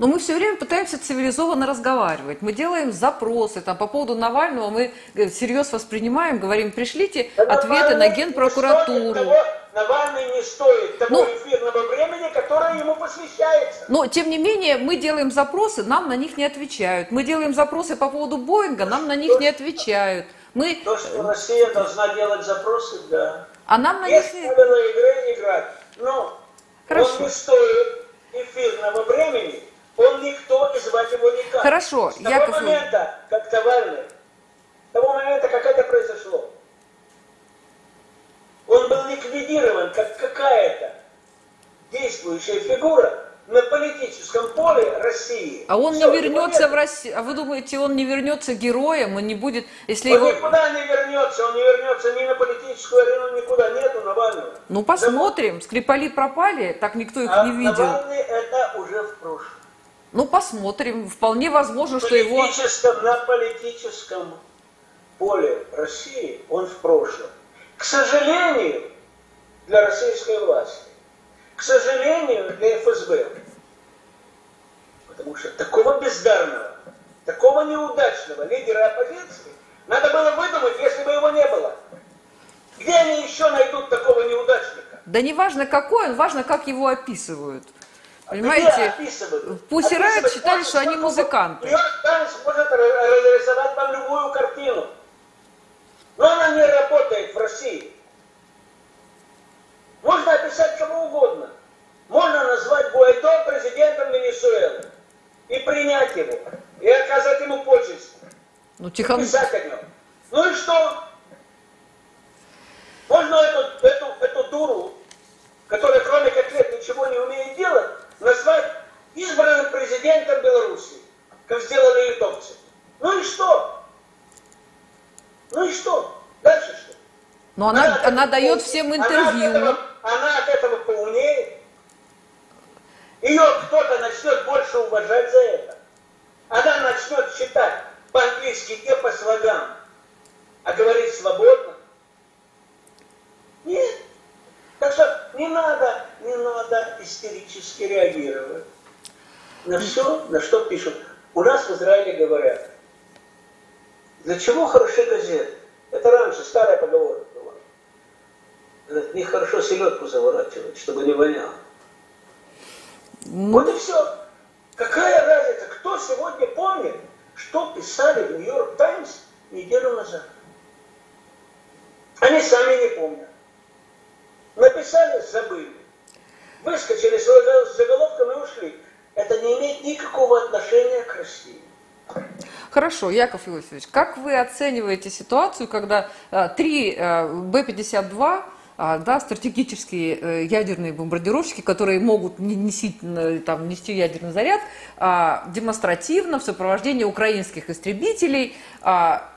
но мы все время пытаемся цивилизованно разговаривать. Мы делаем запросы там, по поводу Навального, мы э, всерьез воспринимаем, говорим, пришлите Да ответы на Навальный не генпрокуратуру. того- Навальный не стоит того Ну. эфирного времени, которое ему посвящается. Но, тем не менее, мы делаем запросы, нам на них не отвечают. Мы делаем запросы по поводу Боинга, нам на них не отвечают. Мы, То, что Россия должна делать запросы, да. а нам на них Есть правила игры играть. Но Хорошо. он не стоит эфирного времени, он никто и звать его никак. Хорошо, С того Яков момента, как Навальный, с того момента, как это произошло, он был ликвидирован как какая-то действующая фигура на политическом поле России. А он Всё, не вернется нет. в Россию. А вы думаете, он не вернется героем, он не будет, если Он его... никуда не вернется, он не вернется ни на политическую арену, никуда нету Навального. Ну, посмотрим. Скрипали пропали, так никто их А не видел. Навальный это уже в прошлом. Ну, посмотрим. Вполне возможно, что его... На политическом поле России он в прошлом. К сожалению, для российской власти, к сожалению, для ФСБ, потому что такого бездарного, такого неудачного лидера оппозиции надо было выдумать, если бы его не было. Где они еще найдут такого неудачника? Да не важно какой он, важно, как его описывают. Понимаете, Пусть Райт считали, что они музыканты. Нью-Йорк Таймс может разрисовать вам любую картину. Но она не работает в России. Можно описать кого угодно. Можно назвать Гуайдо президентом Венесуэлы и принять его, и оказать ему почесть. Ну, Тихон... Писать о нем. Ну и что? Можно эту, эту, эту дуру, которая кроме котлет ничего не умеет делать, назвать избранным президентом Беларуси, как сделали литовцы. Ну и что? Ну и что? Дальше что? Но она, она, она дает всем интервью. Она от, этого, она от этого поумнеет. Ее кто-то начнет больше уважать за это. Она начнет читать по-английски и по слогам, а говорить свободно. Нет. Так что не надо, не надо истерически реагировать на все, на что пишут. У нас в Израиле говорят, для чего хороши газеты? Это раньше старая поговорка была. В них хорошо селедку заворачивать, чтобы не воняло. Ну... Вот и все. Какая разница? Кто сегодня помнит, что писали в Нью-Йорк Таймс неделю назад? Они сами не помнят. Написали, забыли. Выскочили с заголовком и ушли. Это не имеет никакого отношения к России. Хорошо, Яков Иосифович, как вы оцениваете ситуацию, когда э, три э, Б-52 э, да, стратегические э, ядерные бомбардировщики, которые могут нести, там, нести ядерный заряд, а, демонстративно в сопровождении украинских истребителей а,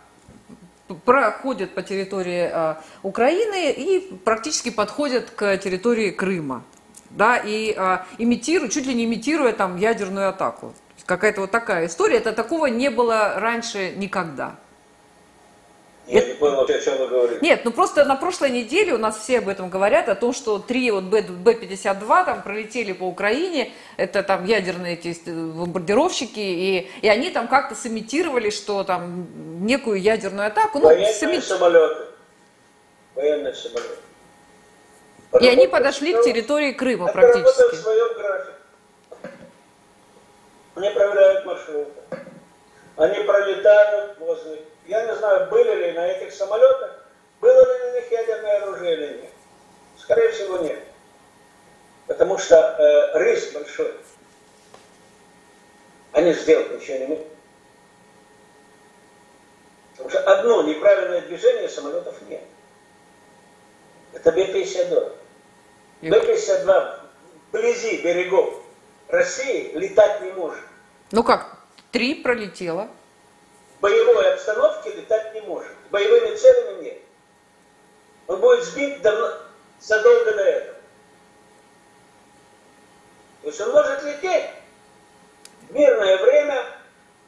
проходят по территории э, Украины и практически подходят к территории Крыма. Да, и э, имитируют, чуть ли не имитируя там ядерную атаку. Какая-то вот такая история. Это такого не было раньше никогда. Я это... не понял, о чем вы говорите. Нет, ну просто на прошлой неделе у нас все об этом говорят, о том, что три вот Б-52 там пролетели по Украине, это там ядерные эти бомбардировщики, и, и они там как-то сымитировали, что там некую ядерную атаку. Ну, Военные сами... самолеты. Военные самолеты. И они подошли к территории Крыма практически. в своем графике. Они проверяют маршруты. Они пролетают возле я не знаю, были ли на этих самолетах, было ли на них ядерное оружие или нет. Скорее всего, нет. Потому что э, риск большой. Они сделать ничего не могут. Потому что одно неправильное движение самолетов нет. Это Б-52. Б-52 вблизи берегов России летать не может. Ну как, три пролетело боевой обстановке летать не может. Боевыми целями нет. Он будет сбит давно, задолго до этого. То есть он может лететь в мирное время,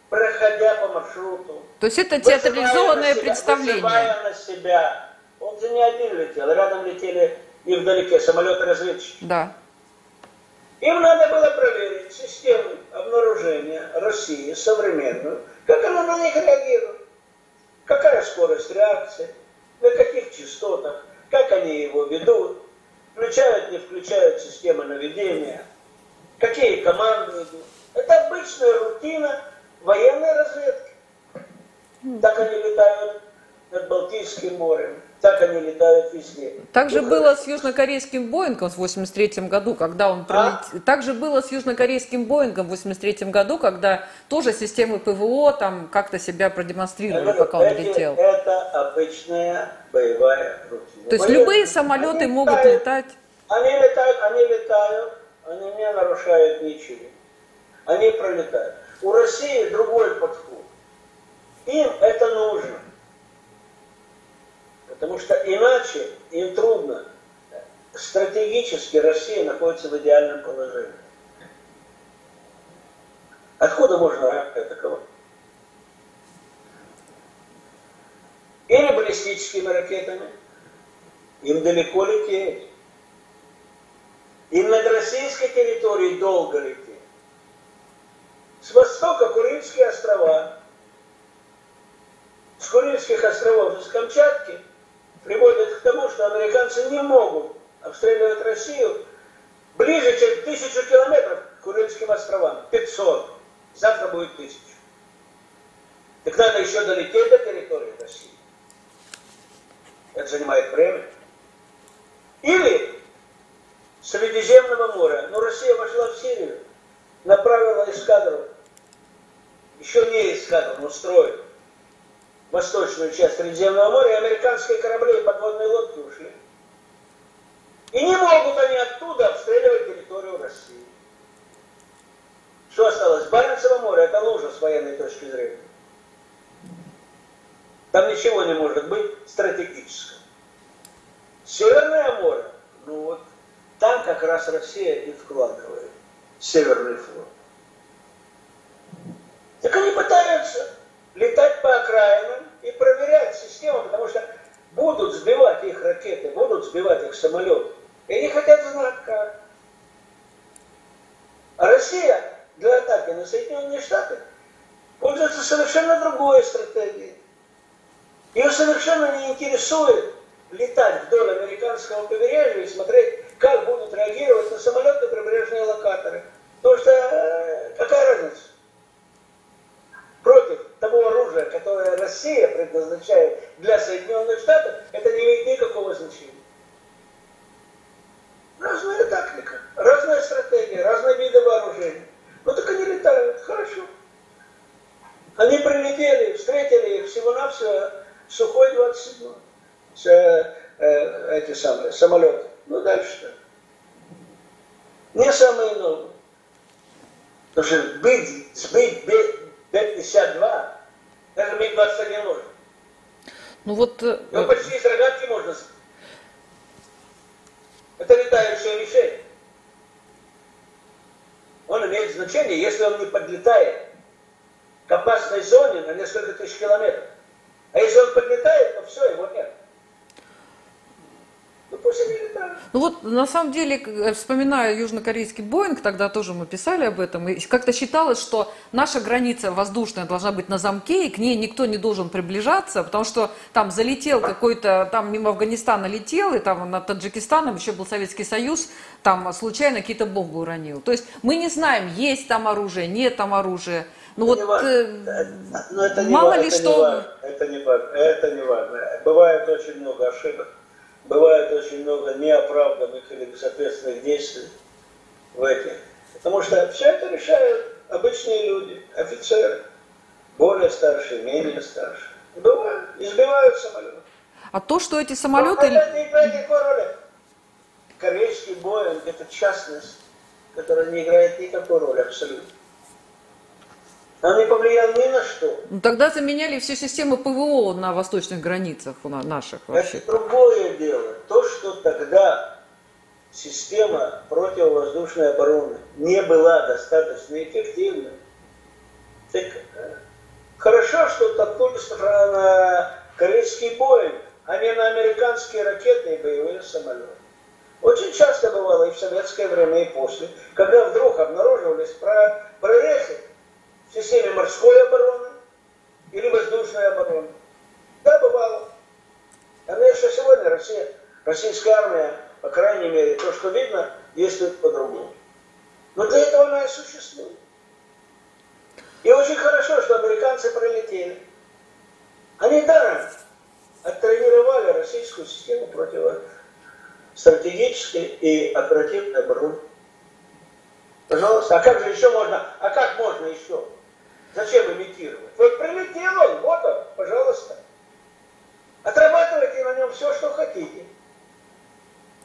проходя по маршруту. То есть это театрализованное себя, представление. на себя. Он же не один летел, рядом летели и вдалеке самолеты-разведчики. Да. Им надо было проверить систему обнаружения России современную, как она на них реагирует, какая скорость реакции, на каких частотах, как они его ведут, включают, не включают системы наведения, какие команды идут. Это обычная рутина военной разведки. Так они летают над Балтийским морем. Так они летают везде. Так же было с южнокорейским Боингом в 83 году, когда он пролетел. А? Так же было с южнокорейским Боингом в 83 году, когда тоже системы ПВО там как-то себя продемонстрировали, говорю, пока он эти, летел. Это обычная боевая рутина. То есть Боевые, любые самолеты могут летают, летать? Они летают, они летают, они не нарушают ничего. Они пролетают. У России другой подход. Им это нужно. Потому что иначе им трудно. Стратегически Россия находится в идеальном положении. Откуда можно атаковать? Или баллистическими ракетами. Им далеко лететь. Им над российской территорией долго лететь. С востока Курильские острова. С Курильских островов, с Камчатки приводит к тому, что американцы не могут обстреливать Россию ближе, чем тысячу километров к Курильским островам. 500. Завтра будет тысяча. Так надо еще долететь до территории России. Это занимает время. Или Средиземного моря. Ну, Россия вошла в Сирию, направила эскадру, еще не эскадру, но строит восточную часть Средиземного моря, и американские корабли и подводные лодки ушли. И не могут они оттуда обстреливать территорию России. Что осталось? Баренцево море – это лужа с военной точки зрения. Там ничего не может быть стратегического. Северное море, ну вот там как раз Россия и вкладывает Северный флот. Так они пытаются летать по окраинам и проверять систему, потому что будут сбивать их ракеты, будут сбивать их самолеты. И они хотят знать как. А Россия для атаки на Соединенные Штаты пользуется совершенно другой стратегией. Ее совершенно не интересует летать вдоль американского побережья и смотреть, как будут реагировать на самолеты прибрежные локаторы. Потому что э, какая разница? Против Россия предназначает для Соединенных Штатов, это не имеет никакого значения. Разная тактика, разная стратегия, разные виды вооружений. Ну так они летают, хорошо. Они прилетели, встретили их всего-навсего Сухой 27 с, э, эти самые самолеты. Ну дальше что? Не самые новые. Потому что сбить, сбить Т-52, даже МиГ-21 может. Ну вот... Его ну, почти из рогатки можно. Это летающая мишень. Он имеет значение, если он не подлетает к опасной зоне на несколько тысяч километров. А если он подлетает, то все, его нет. Ну они летают. Ну вот на самом деле, вспоминаю южнокорейский Боинг, тогда тоже мы писали об этом, и как-то считалось, что наша граница воздушная должна быть на замке, и к ней никто не должен приближаться, потому что там залетел какой-то, там мимо Афганистана летел, и там над Таджикистаном еще был Советский Союз, там случайно какие-то бомбы уронил. То есть мы не знаем, есть там оружие, нет там оружия. Ну вот э, Но это мало ли это что... Не важно, это не важно, это не важно. Бывает очень много ошибок, бывает очень много неоправданных или безответственных действий в этих. Потому что все это решают обычные люди, офицеры, более старшие, менее старшие. Бывают, избивают самолеты. А то, что эти самолеты... Но это не играет никакой роли. Корейский Боинг – это частность, которая не играет никакой роли абсолютно. Он не повлиял ни на что. Ну, тогда заменяли все системы ПВО на восточных границах у наших вообще. Это другое дело. То, что тогда система противовоздушной обороны не была достаточно эффективной, так э, хорошо, что толкнулись на корейский Боинг, а не на американские ракетные боевые самолеты. Очень часто бывало и в советское время, и после, когда вдруг обнаруживались прорехи в системе морской обороны или воздушной обороны. Да, бывало. Конечно, сегодня Россия, российская армия, по крайней мере, то, что видно, действует по-другому. Но для этого она и существует. И очень хорошо, что американцы пролетели. Они даром оттренировали российскую систему противостратегической и оперативной обороны. Пожалуйста, а как же еще можно, а как можно еще? Зачем имитировать? Вот прилетел он, вот он, пожалуйста. Отрабатывайте на нем все, что хотите.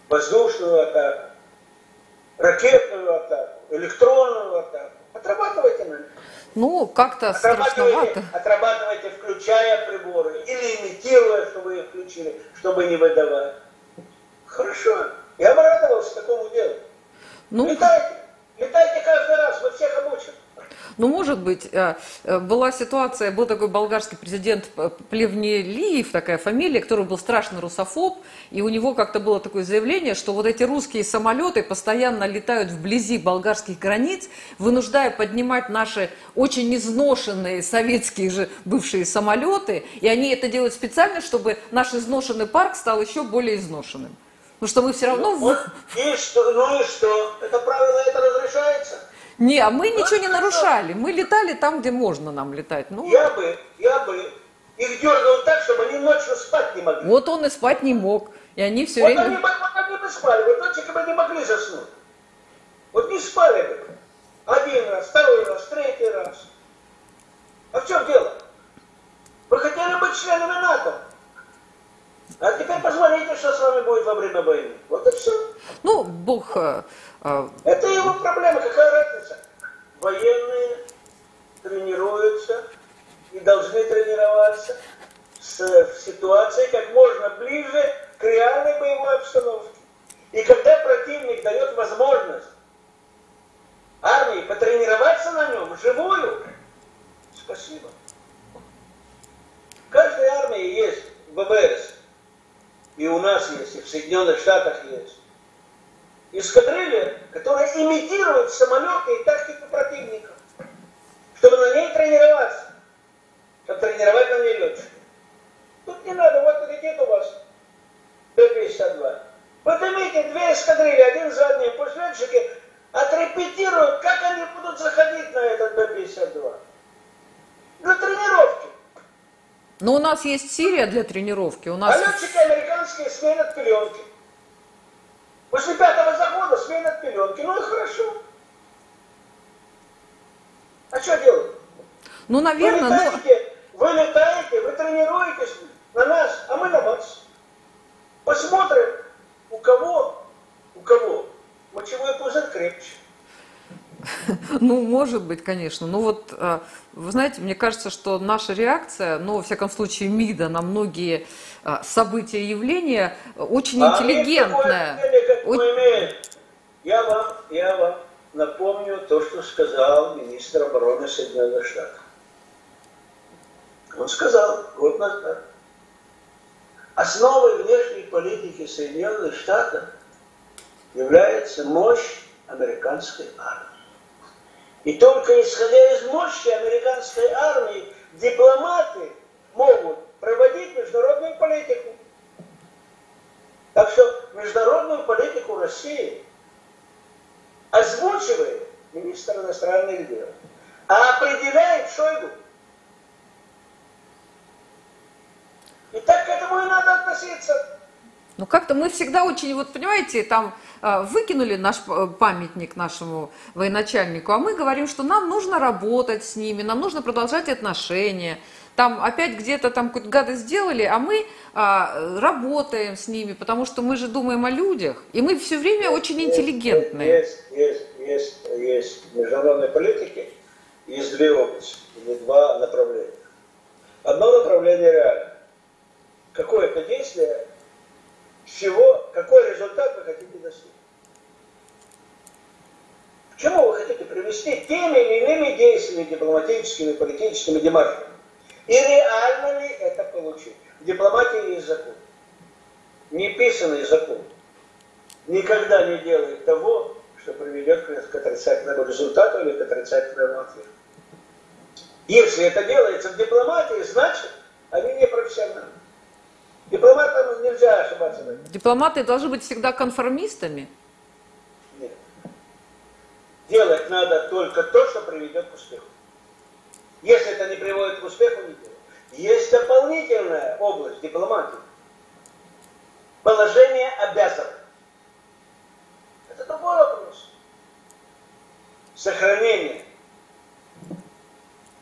Воздушную атаку, ракетную атаку, электронную атаку. Отрабатывайте на нем. Ну, как-то страшновато. Отрабатывайте, включая приборы или имитируя, что вы их включили, чтобы не выдавать. Хорошо. Я обрадовался такому делу. Ну... Летайте. Летайте каждый раз, мы всех обучим. Ну, может быть, э, э, была ситуация, был такой болгарский президент Плевнелиев, такая фамилия, который был страшный русофоб, и у него как-то было такое заявление, что вот эти русские самолеты постоянно летают вблизи болгарских границ, вынуждая поднимать наши очень изношенные советские же бывшие самолеты, и они это делают специально, чтобы наш изношенный парк стал еще более изношенным. Потому что мы все равно... Ну, вот, и что, ну и что? Это правило, это разрешается? Не, а мы ничего не нарушали. Мы летали там, где можно нам летать. Ну, Я бы, я бы их дергал так, чтобы они ночью спать не могли. вот он и спать не мог. И они все Вот время... они, вот они бы спали, вот летчики бы не могли заснуть. Вот не спали бы. Один раз, второй раз, третий раз. А в чем дело? Вы хотели быть членами НАТО. А теперь посмотрите, что с вами будет во время войны. Вот и все. Ну, Бог... э, Это его проблема, какая разница? Военные тренируются и должны тренироваться с, в ситуации как можно ближе к реальной боевой обстановке. И когда противник дает возможность армии потренироваться на нем вживую, спасибо. В каждой армии есть ВВС. И у нас есть, и в Соединенных Штатах есть эскадрилья, которая имитирует самолеты и тактику противника, чтобы на ней тренироваться, чтобы тренировать на ней летчиков. Тут не надо, вот летит у вас Т-52. Поднимите две эскадрильи, один за одним, пусть летчики отрепетируют, как они будут заходить на этот Б-52. Для тренировки. Но у нас есть Сирия для тренировки. У нас... А летчики американские сменят пленки. После 5 хрен от пеленки. Ну и хорошо. А что делать? Ну, наверное, ну. вы летаете, но... вы летаете, вы тренируетесь на нас, а мы на вас. Посмотрим, у кого, у кого мочевой пузырь крепче. Ну, может быть, конечно. Ну вот, э, вы знаете, мне кажется, что наша реакция, ну, во всяком случае, МИДа на многие э, события и явления э, очень а интеллигентная. Имеет, я вам, я вам напомню то, что сказал министр обороны Соединенных Штатов. Он сказал год назад. Основой внешней политики Соединенных Штатов является мощь американской армии. И только исходя из мощи американской армии, дипломаты могут проводить международную политику. Так что международную политику России озвучивает министр иностранных дел, а определяет Шойгу. И так к этому и надо относиться. Ну, как-то мы всегда очень, вот понимаете, там э, выкинули наш э, памятник нашему военачальнику, а мы говорим, что нам нужно работать с ними, нам нужно продолжать отношения. Там опять где-то там какую-то гадость сделали, а мы а, работаем с ними, потому что мы же думаем о людях, и мы все время очень Есть, интеллигентные. Есть, есть, есть, есть в международной политике есть две области, или два направления. Одно направление реально. Какое-то действие, чего, какой результат вы хотите достичь. К чему вы хотите привести теми или иными действиями дипломатическими, политическими, демаршами? И реально ли это получить? В дипломатии есть закон. Неписанный закон никогда не делает того, что приведет к отрицательному результату или к отрицательному ответу. Если это делается в дипломатии, значит, они не профессионалы. Дипломатам нельзя ошибаться. Дипломаты должны быть всегда конформистами. Нет. Делать надо только то, что приведет к успеху. Если это не приводит к успеху, не делать. Есть дополнительная область дипломатии. Положение обязан. Это другой вопрос. Сохранение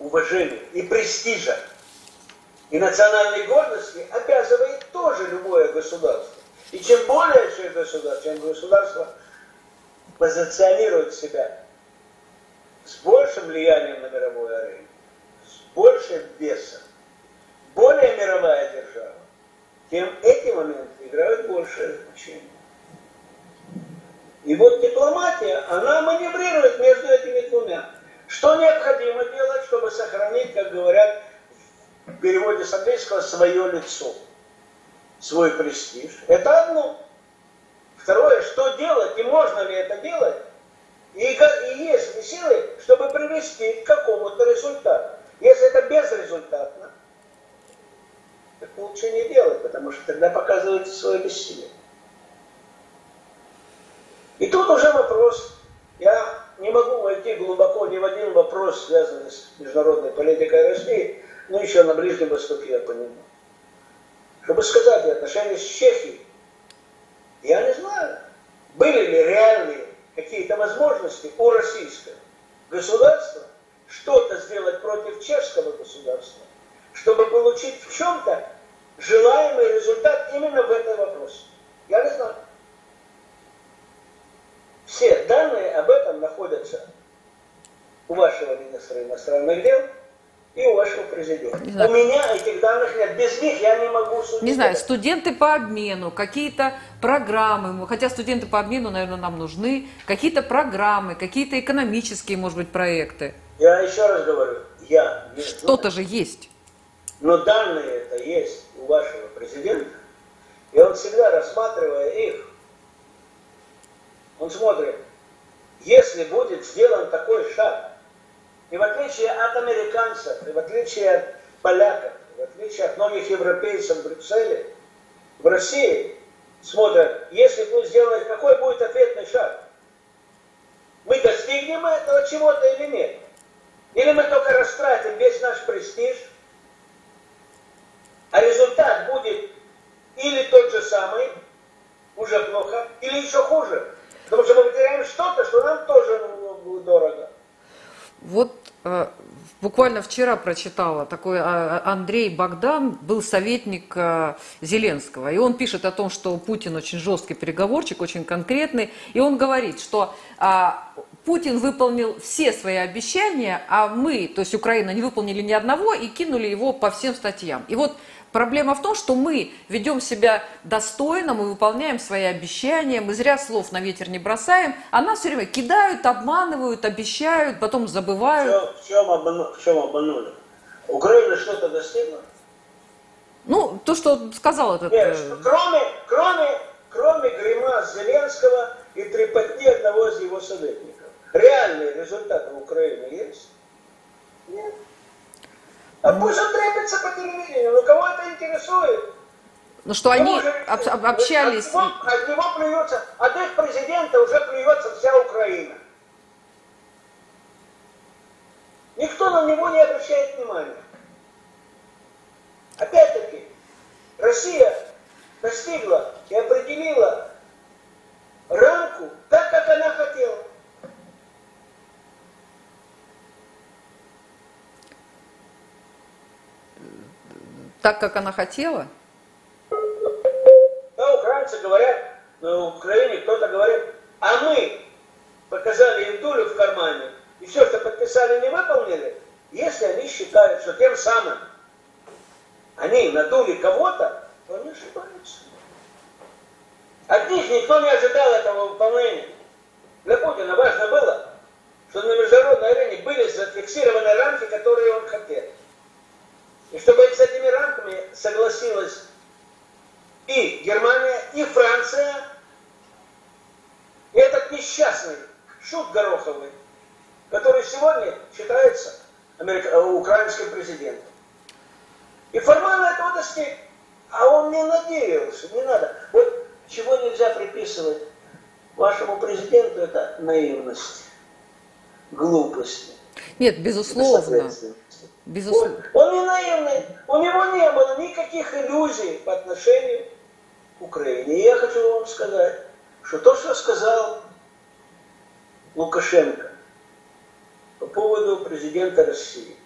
уважения и престижа и национальной гордости обязывает тоже любое государство. И чем более чем государство, чем государство позиционирует себя с большим влиянием на мировой арене, больше веса, более мировая держава, тем эти моменты играют большее значение. И вот дипломатия, она маневрирует между этими двумя. Что необходимо делать, чтобы сохранить, как говорят в переводе с английского, свое лицо, свой престиж? Это одно. Второе, что делать и можно ли это делать? И, и есть ли силы, чтобы привести к какому-то результату? Если это безрезультатно, так лучше не делать, потому что тогда показывается свое бессилие. И тут уже вопрос, я не могу войти глубоко ни в один вопрос, связанный с международной политикой России, но еще на Ближнем Востоке я понимаю. Чтобы сказать отношения с Чехией, я не знаю, были ли реальные какие-то возможности у российского государства что-то сделать против чешского государства, чтобы получить в чем-то желаемый результат именно в этом вопросе. Я не знаю. Все данные об этом находятся у вашего министра иностранных дел – и у вашего президента. У меня этих данных нет. Без них я не могу судить. Не знаю, студенты по обмену, какие-то программы, хотя студенты по обмену, наверное, нам нужны, какие-то программы, какие-то экономические, может быть, проекты. Я еще раз говорю, я не Что-то же есть. Но данные это есть у вашего президента, и он всегда, рассматривая их, он смотрит, если будет сделан такой шаг, и в отличие от американцев, и в отличие от поляков, и в отличие от многих европейцев в Брюсселе, в России смотрят, если будет сделан, какой будет ответный шаг. Мы достигнем этого чего-то или нет? Или мы только растратим весь наш престиж, а результат будет или тот же самый, уже плохо, или еще хуже. Потому что мы потеряем что-то, что нам тоже будет дорого. Вот э, буквально вчера прочитала, такой а, Андрей Богдан был советник э, Зеленского, и он пишет о том, что Путин очень жесткий переговорчик, очень конкретный, и он говорит, что а, Путин выполнил все свои обещания, а мы, то есть Украина, не выполнили ни одного и кинули его по всем статьям. И вот Проблема в том, что мы ведем себя достойно, мы выполняем свои обещания, мы зря слов на ветер не бросаем, а нас все время кидают, обманывают, обещают, потом забывают. В чем, обману, в чем обманули? Украина что-то достигла? Ну, то, что сказал этот... Нет, э, кроме, кроме, кроме гримас Зеленского и трепотни одного из его советников. Реальные результаты Украины есть? Нет. А пусть он трепится по телевидению, ну кого это интересует? Ну что они же, об, об, общались... От него, от него плюется, от их президента уже плюется вся Украина. Никто на него не обращает внимания. Опять-таки, Россия достигла и определила рамку так, как она хотела. Так, как она хотела? Да, украинцы говорят, на Украине кто-то говорит, а мы показали им дулю в кармане, и все, что подписали, не выполнили, если они считают, что тем самым они надули кого-то, то они ошибаются. От них никто не ожидал этого выполнения. Для Путина важно было, что на международной арене были зафиксированы рамки, которые он хотел. И чтобы с этими рамками согласилась и Германия, и Франция, и этот несчастный шут Гороховый, который сегодня считается америка... Э, украинским президентом. И формально этого достиг. А он не надеялся, не надо. Вот чего нельзя приписывать вашему президенту, это наивность, глупость. Нет, безусловно. Безусловно. Он, он не наивный. У него не было никаких иллюзий по отношению к Украине. И я хочу вам сказать, что то, что сказал Лукашенко по поводу президента России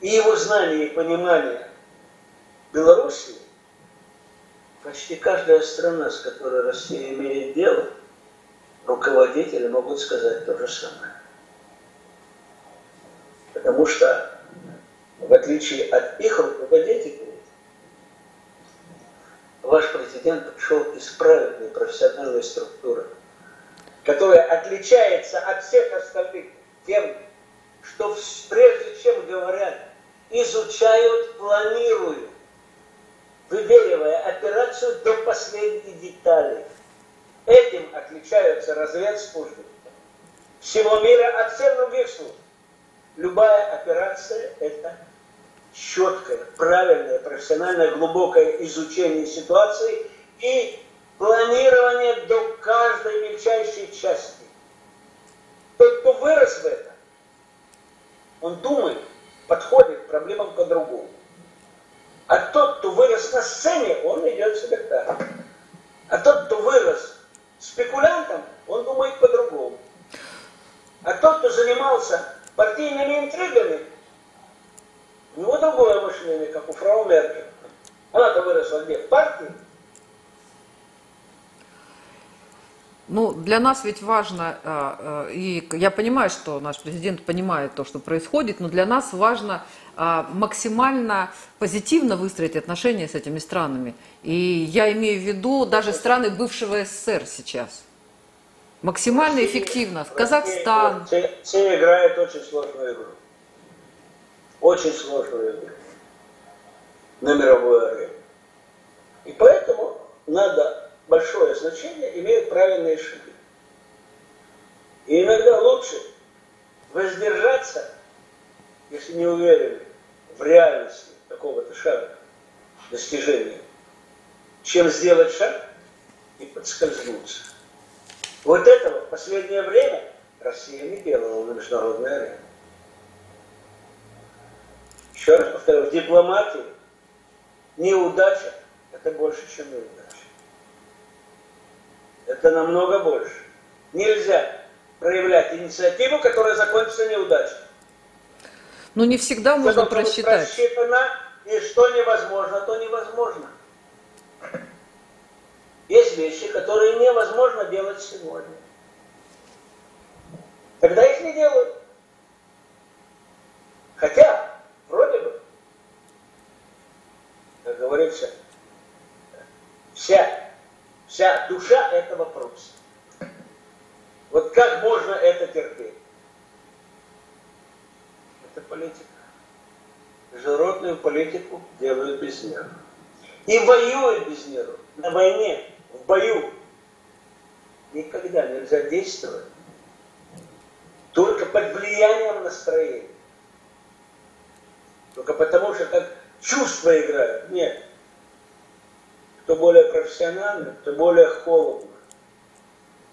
и его знания и понимания Белоруссии, почти каждая страна, с которой Россия имеет дело, руководители могут сказать то же самое. Потому что в отличие от их руководителей, ваш президент пришел из правильной профессиональной структуры, которая отличается от всех остальных тем, что прежде чем говорят, изучают, планируют выверивая операцию до последней детали. Этим отличаются разведслужбы всего мира от всех других служб. Любая операция – это четкое, правильное, профессиональное, глубокое изучение ситуации и планирование до каждой мельчайшей части. Тот, кто вырос в этом, он думает, подходит к проблемам по-другому. А тот, кто вырос на сцене, он идет себе так. А тот, кто вырос спекулянтом, он думает по-другому. А тот, кто занимался партийными интригами, у него другое мышление, как у фрау Меркель. Она-то выросла где? В партии. Ну, для нас ведь важно, а, а, и я понимаю, что наш президент понимает то, что происходит, но для нас важно а, максимально позитивно выстроить отношения с этими странами. И я имею в виду даже страны бывшего СССР сейчас. Максимально эффективно. Казахстан. Все играет очень сложную игру. Очень сложную игру. На мировой арене. И поэтому надо большое значение имеют правильные шаги. И иногда лучше воздержаться, если не уверены в реальности какого-то шага, достижения, чем сделать шаг и подскользнуться. Вот этого в последнее время Россия не делала на международной арене. Еще раз повторю, в дипломатии неудача – это больше, чем неудача. Это намного больше. Нельзя проявлять инициативу, которая закончится неудачей. Но не всегда можно Потому просчитать. Просчитано, и что невозможно, то невозможно. Есть вещи, которые невозможно делать сегодня. Тогда их не делают. Хотя, вроде бы, как говорится, вся Вся душа этого вопрос. Вот как можно это терпеть? Это политика. Международную политику делают без нервов. И воюют без нервов. На войне, в бою. Никогда нельзя действовать только под влиянием настроения. Только потому, что как чувства играют. Нет кто более профессионально, кто более холодно,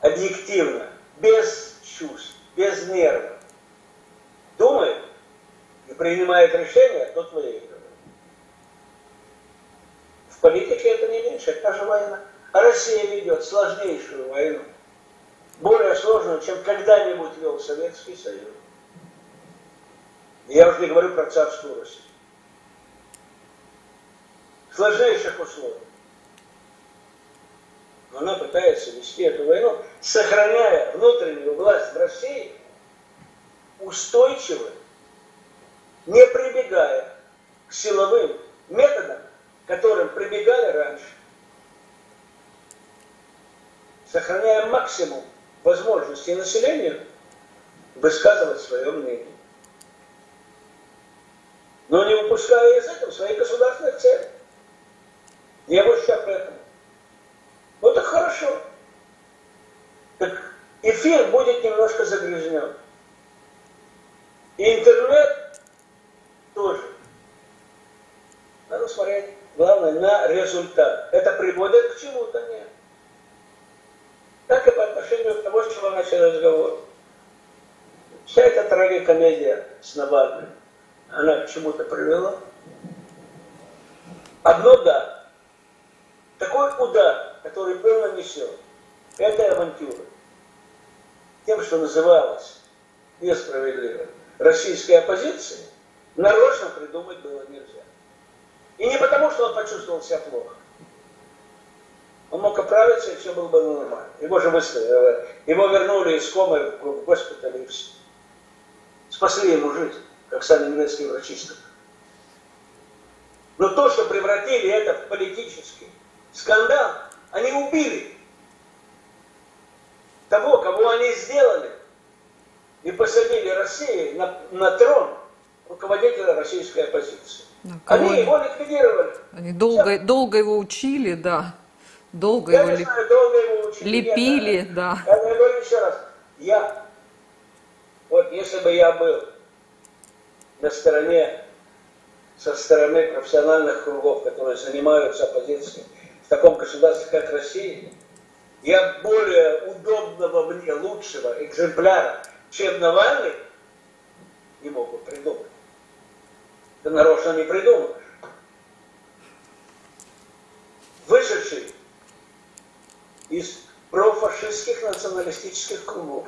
объективно, без чувств, без нервов. Думает и принимает решения, тот выигрывает. В политике это не меньше, это же война. А Россия ведет сложнейшую войну, более сложную, чем когда-нибудь вел Советский Союз. Я уже не говорю про царскую Россию. В сложнейших условиях она пытается вести эту войну, сохраняя внутреннюю власть в России устойчиво, не прибегая к силовым методам, которым прибегали раньше, сохраняя максимум возможностей населения высказывать свое мнение. Но не выпуская из этого своих государственных целей. Не больше об этом. Вот так хорошо. Так эфир будет немножко загрязнен. И интернет тоже. Надо смотреть, главное, на результат. Это приводит к чему-то? Нет. Так и по отношению к тому, с чего начали разговор. Вся эта трагикомедия с Навальным, она к чему-то привела? Одно да. Такой удар который был нанесен этой авантюрой, тем, что называлось несправедливо российской оппозицией, нарочно придумать было нельзя. И не потому, что он почувствовал себя плохо. Он мог оправиться, и все было бы нормально. Его же выставили. Его вернули из комы в госпиталь и все. Спасли ему жизнь, как сами немецкие врачи Но то, что превратили это в политический скандал, они убили того, кого они сделали, и посадили Россию на, на трон, руководителя российской оппозиции. Да, Они его ликвидировали. Они долго, долго его учили, да. Долго Я его не леп- знаю, долго его учили. лепили, Нет, да. Я говорю еще раз, я, вот если бы я был на стороне, со стороны профессиональных кругов, которые занимаются оппозицией в таком государстве, как Россия, я более удобного мне, лучшего экземпляра, чем Навальный, не мог бы придумать. Ты нарочно не придумаешь. Вышедший из профашистских националистических кругов,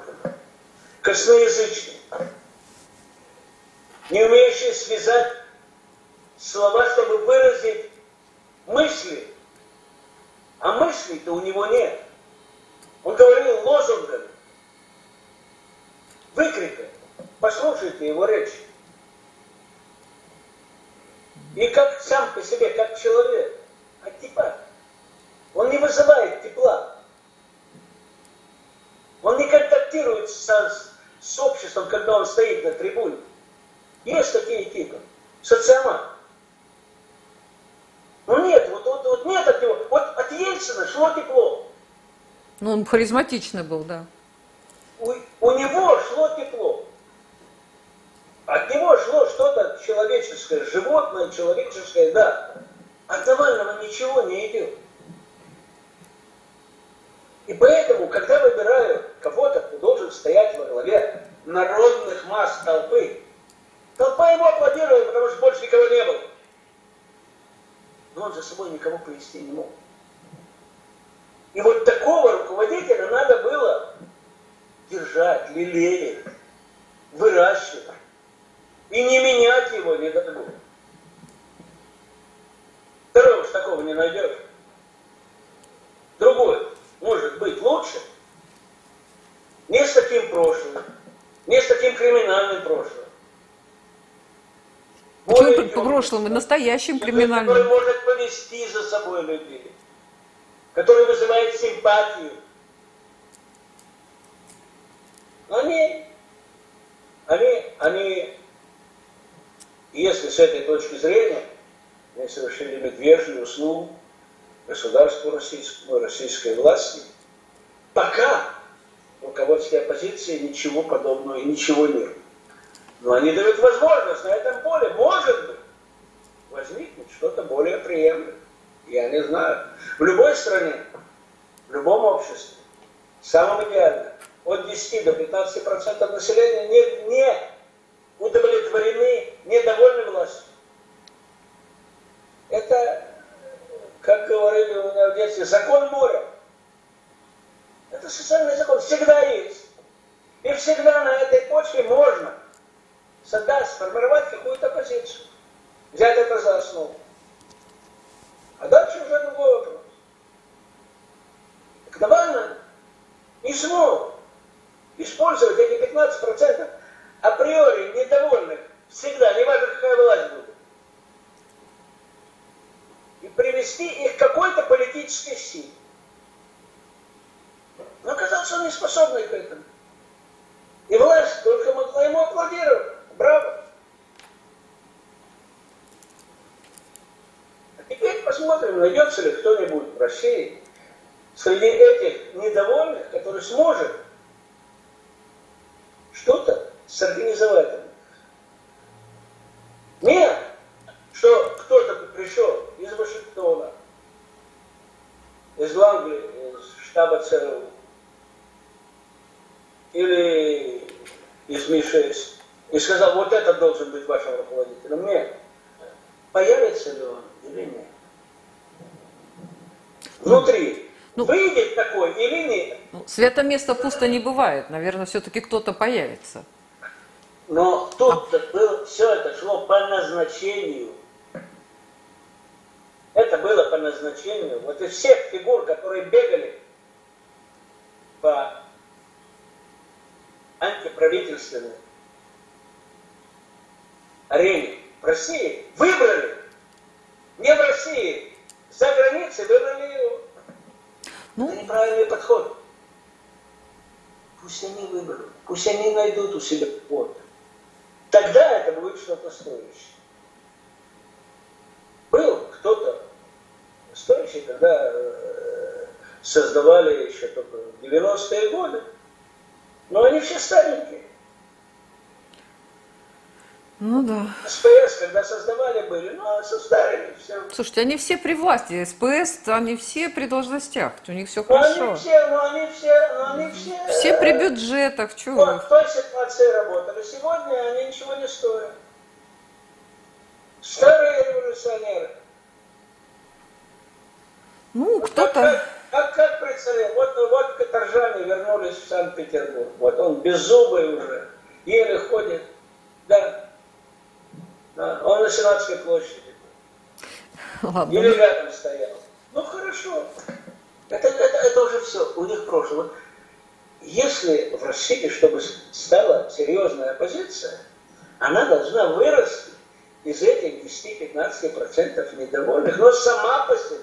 косноязычный, не умеющий связать слова, чтобы выразить мысли, а мыслей-то у него нет. Он говорил лозунгами, выкриками. Послушайте его речь. И как сам по себе, как человек, антипат. Он не вызывает тепла. Он не контактирует со- с обществом, когда он стоит на трибуне. Есть такие типы. Социомат. Ну нет, вот, вот, вот нет от него. Вот от Ельцина шло тепло. Ну, он харизматичный был, да. У, у него шло тепло. От него шло что-то человеческое, животное, человеческое, да. От Навального ничего не идет. И поэтому, когда выбираю кого-то, кто должен стоять во главе народных масс толпы, толпа ему аплодировала, потому что больше никого не было. Но он за собой никого привести не мог. И вот такого руководителя надо было держать, лелеять, выращивать. И не менять его ни до. Второго уж такого не найдешь. Другой может быть лучше. Не с таким прошлым, не с таким криминальным прошлым. Почему Более по- по прошлому? Настоящим Который может повести за собой людей. Который вызывает симпатию. Но они, они, они, если с этой точки зрения, они совершили медвежью услугу государству российскому, российской власти, пока в руководстве оппозиции ничего подобного и ничего нет. Но они дают возможность на этом поле, может быть, возникнет что-то более приемлемое. Я не знаю. В любой стране, в любом обществе, самым идеальным, от 10 до 15 процентов населения не, не удовлетворены, недовольны властью. Это, как говорили у меня в детстве, закон моря. Это социальный закон, всегда есть. И всегда на этой почве можно сформировать какую-то позицию. Взять это за основу. А дальше уже другой вопрос. Так Навальный не смог использовать эти 15% априори недовольных всегда, неважно какая власть будет, и привести их к какой-то политической силе. Но оказался он не способный к этому. И власть только могла ему аплодировать. Браво! А теперь посмотрим, найдется ли кто-нибудь в России среди этих недовольных, который сможет что-то сорганизовать. Нет, что кто-то пришел из Вашингтона, из Англии, из штаба ЦРУ, или из Ми-6, и сказал, вот это должен быть вашим руководителем. Нет. Появится ли он или нет? Внутри. Ну. Выйдет такой или нет? Ну, свято место пусто не бывает. Наверное, все-таки кто-то появится. Но тут было, все это шло по назначению. Это было по назначению. Вот из всех фигур, которые бегали по антиправительственной арене в России, выбрали, не в России, за границей выбрали его. Ну, Это неправильный подход. Пусть они выберут, пусть они найдут у себя вот. тогда это будет что-то стоящее. Был кто-то стоящий, когда э, создавали еще только 90-е годы. Но они все старенькие. Ну да. СПС, когда создавали, были, ну, состарили, все. Слушайте, они все при власти, СПС, они все при должностях, у них все Ну, хорошо. они все, ну, они все, ну, они все... Все при бюджетах, чего Вот в той ситуации работали. Сегодня они ничего не стоят. Старые революционеры. Ну, кто-то... как, как, как представляете, вот, вот каторжане вернулись в Санкт-Петербург. Вот он беззубый уже, еле ходит. Да. Да, Он на Сенатской площади. Ладно. Или рядом стоял. Ну хорошо. Это, это, это уже все, у них прошлое. Вот Если в России, чтобы стала серьезная оппозиция, она должна вырасти из этих 10-15% недовольных, но сама по себе.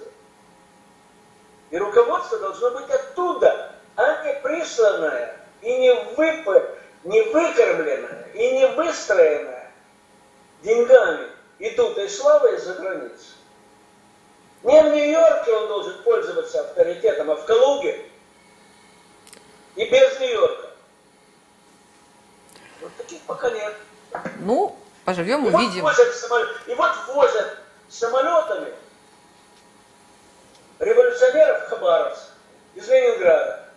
И руководство должно быть оттуда, а не присланное, и не, вып... не выкормленное, и не выстроенное деньгами и тут и славой из-за границы. Не в Нью-Йорке он должен пользоваться авторитетом, а в Калуге. И без Нью-Йорка. Вот таких пока нет. Ну, поживем, И вот, увидим. возят самолет, и вот возят самолетами революционеров Хабаровск из Ленинграда.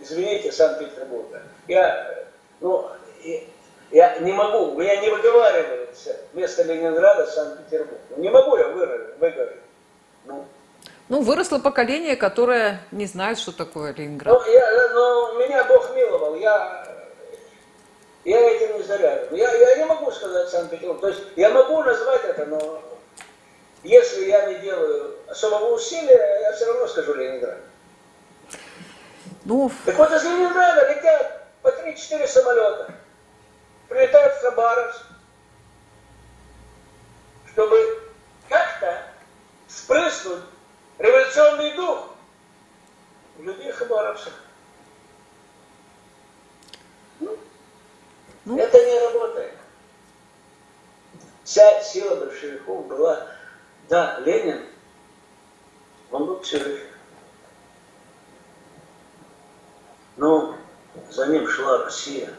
Извините, Санкт-Петербурга. Я, ну, и- я не могу, меня не выговаривается вместо Ленинграда Санкт-Петербург. Ну, Не могу я выговорить. Ну, Ну, выросло поколение, которое не знает, что такое Ленинград. Ну, я, ну, меня Бог миловал, я, я этим не заряжен. Я, я не могу сказать Санкт-Петербург. То есть я могу назвать это, но если я не делаю особого усилия, я все равно скажу Ленинград. Ну, Так вот из Ленинграда летят по 3-4 самолета, прилетают в Хабаровск, чтобы как-то впрыснуть революционный дух в людей Хабаровска. Ну. Это не работает. Вся сила большевиков была, да, Ленин, он был человек. Но за ним шла Россия.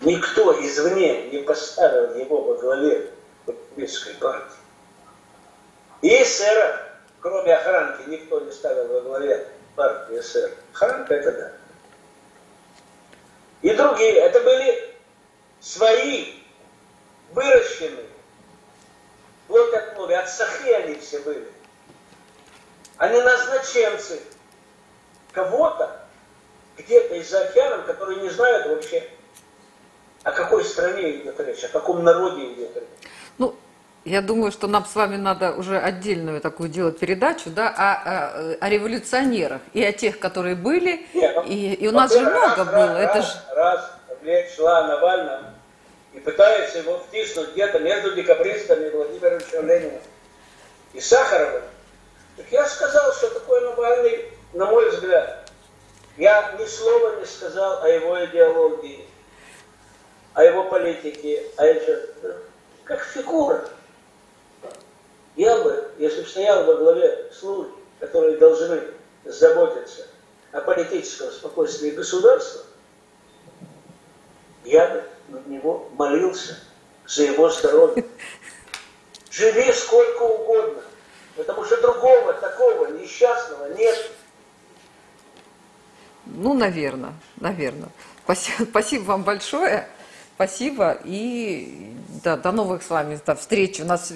Никто извне не поставил его во главе коммунистской партии. И эсера, кроме охранки, никто не ставил во главе партии эсер. Охранка это да. И другие, это были свои, выращенные. Вот как море, от сахи они все были. Они назначенцы кого-то где-то из-за океаном, которые не знают вообще, о какой стране идет речь, о каком народе идет речь. ну, я думаю, что нам с вами надо уже отдельную такую делать передачу, да, о, о- о революционерах и о тех, которые были, Нет, ну, и, и у нас же много раз, было. Раз, Это ж раз речь шла о Навальном, и пытаются его втиснуть где-то между декабристами Владимиром Ильичем Лениным и Сахаровым. Так я сказал, что такое Навальный, на мой взгляд, я ни слова не сказал о его идеологии, о его политике, о еще, как фигура. Я бы, если бы стоял во главе служб, которые должны заботиться о политическом спокойствии государства, я бы на него молился за его здоровье. Живи сколько угодно, потому что другого такого несчастного нет. Ну, наверное, наверное. Спасибо, спасибо вам большое. Спасибо. И да, до новых с вами да, встреч. У нас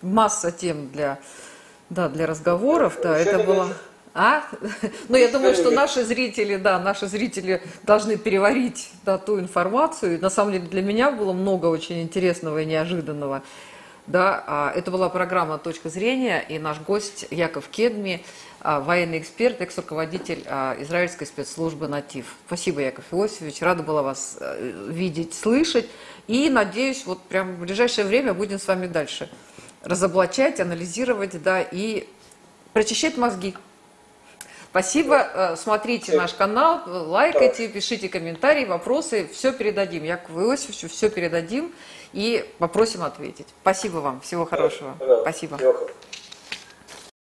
масса тем для, да, для разговоров. Да, это было... А? Ну, я думаю, что наши зрители, да, наши зрители должны переварить да, ту информацию. На самом деле для меня было много очень интересного и неожиданного. Да, а, это была программа «Точка зрения» и наш гость Яков Кедми, а, военный эксперт, экс-руководитель а, израильской спецслужбы «Натив». Спасибо, Яков Иосифович, рада была вас э, видеть, слышать. И, надеюсь, вот прям в ближайшее время будем с вами дальше разоблачать, анализировать, да, и прочищать мозги. Спасибо. Э, Смотрите наш канал, лайкайте, пишите комментарии, вопросы. Все передадим. Якову Иосифовичу все передадим и попросим ответить. Спасибо вам. Всего хорошего. Пожалуйста. Спасибо. Всего хорошего.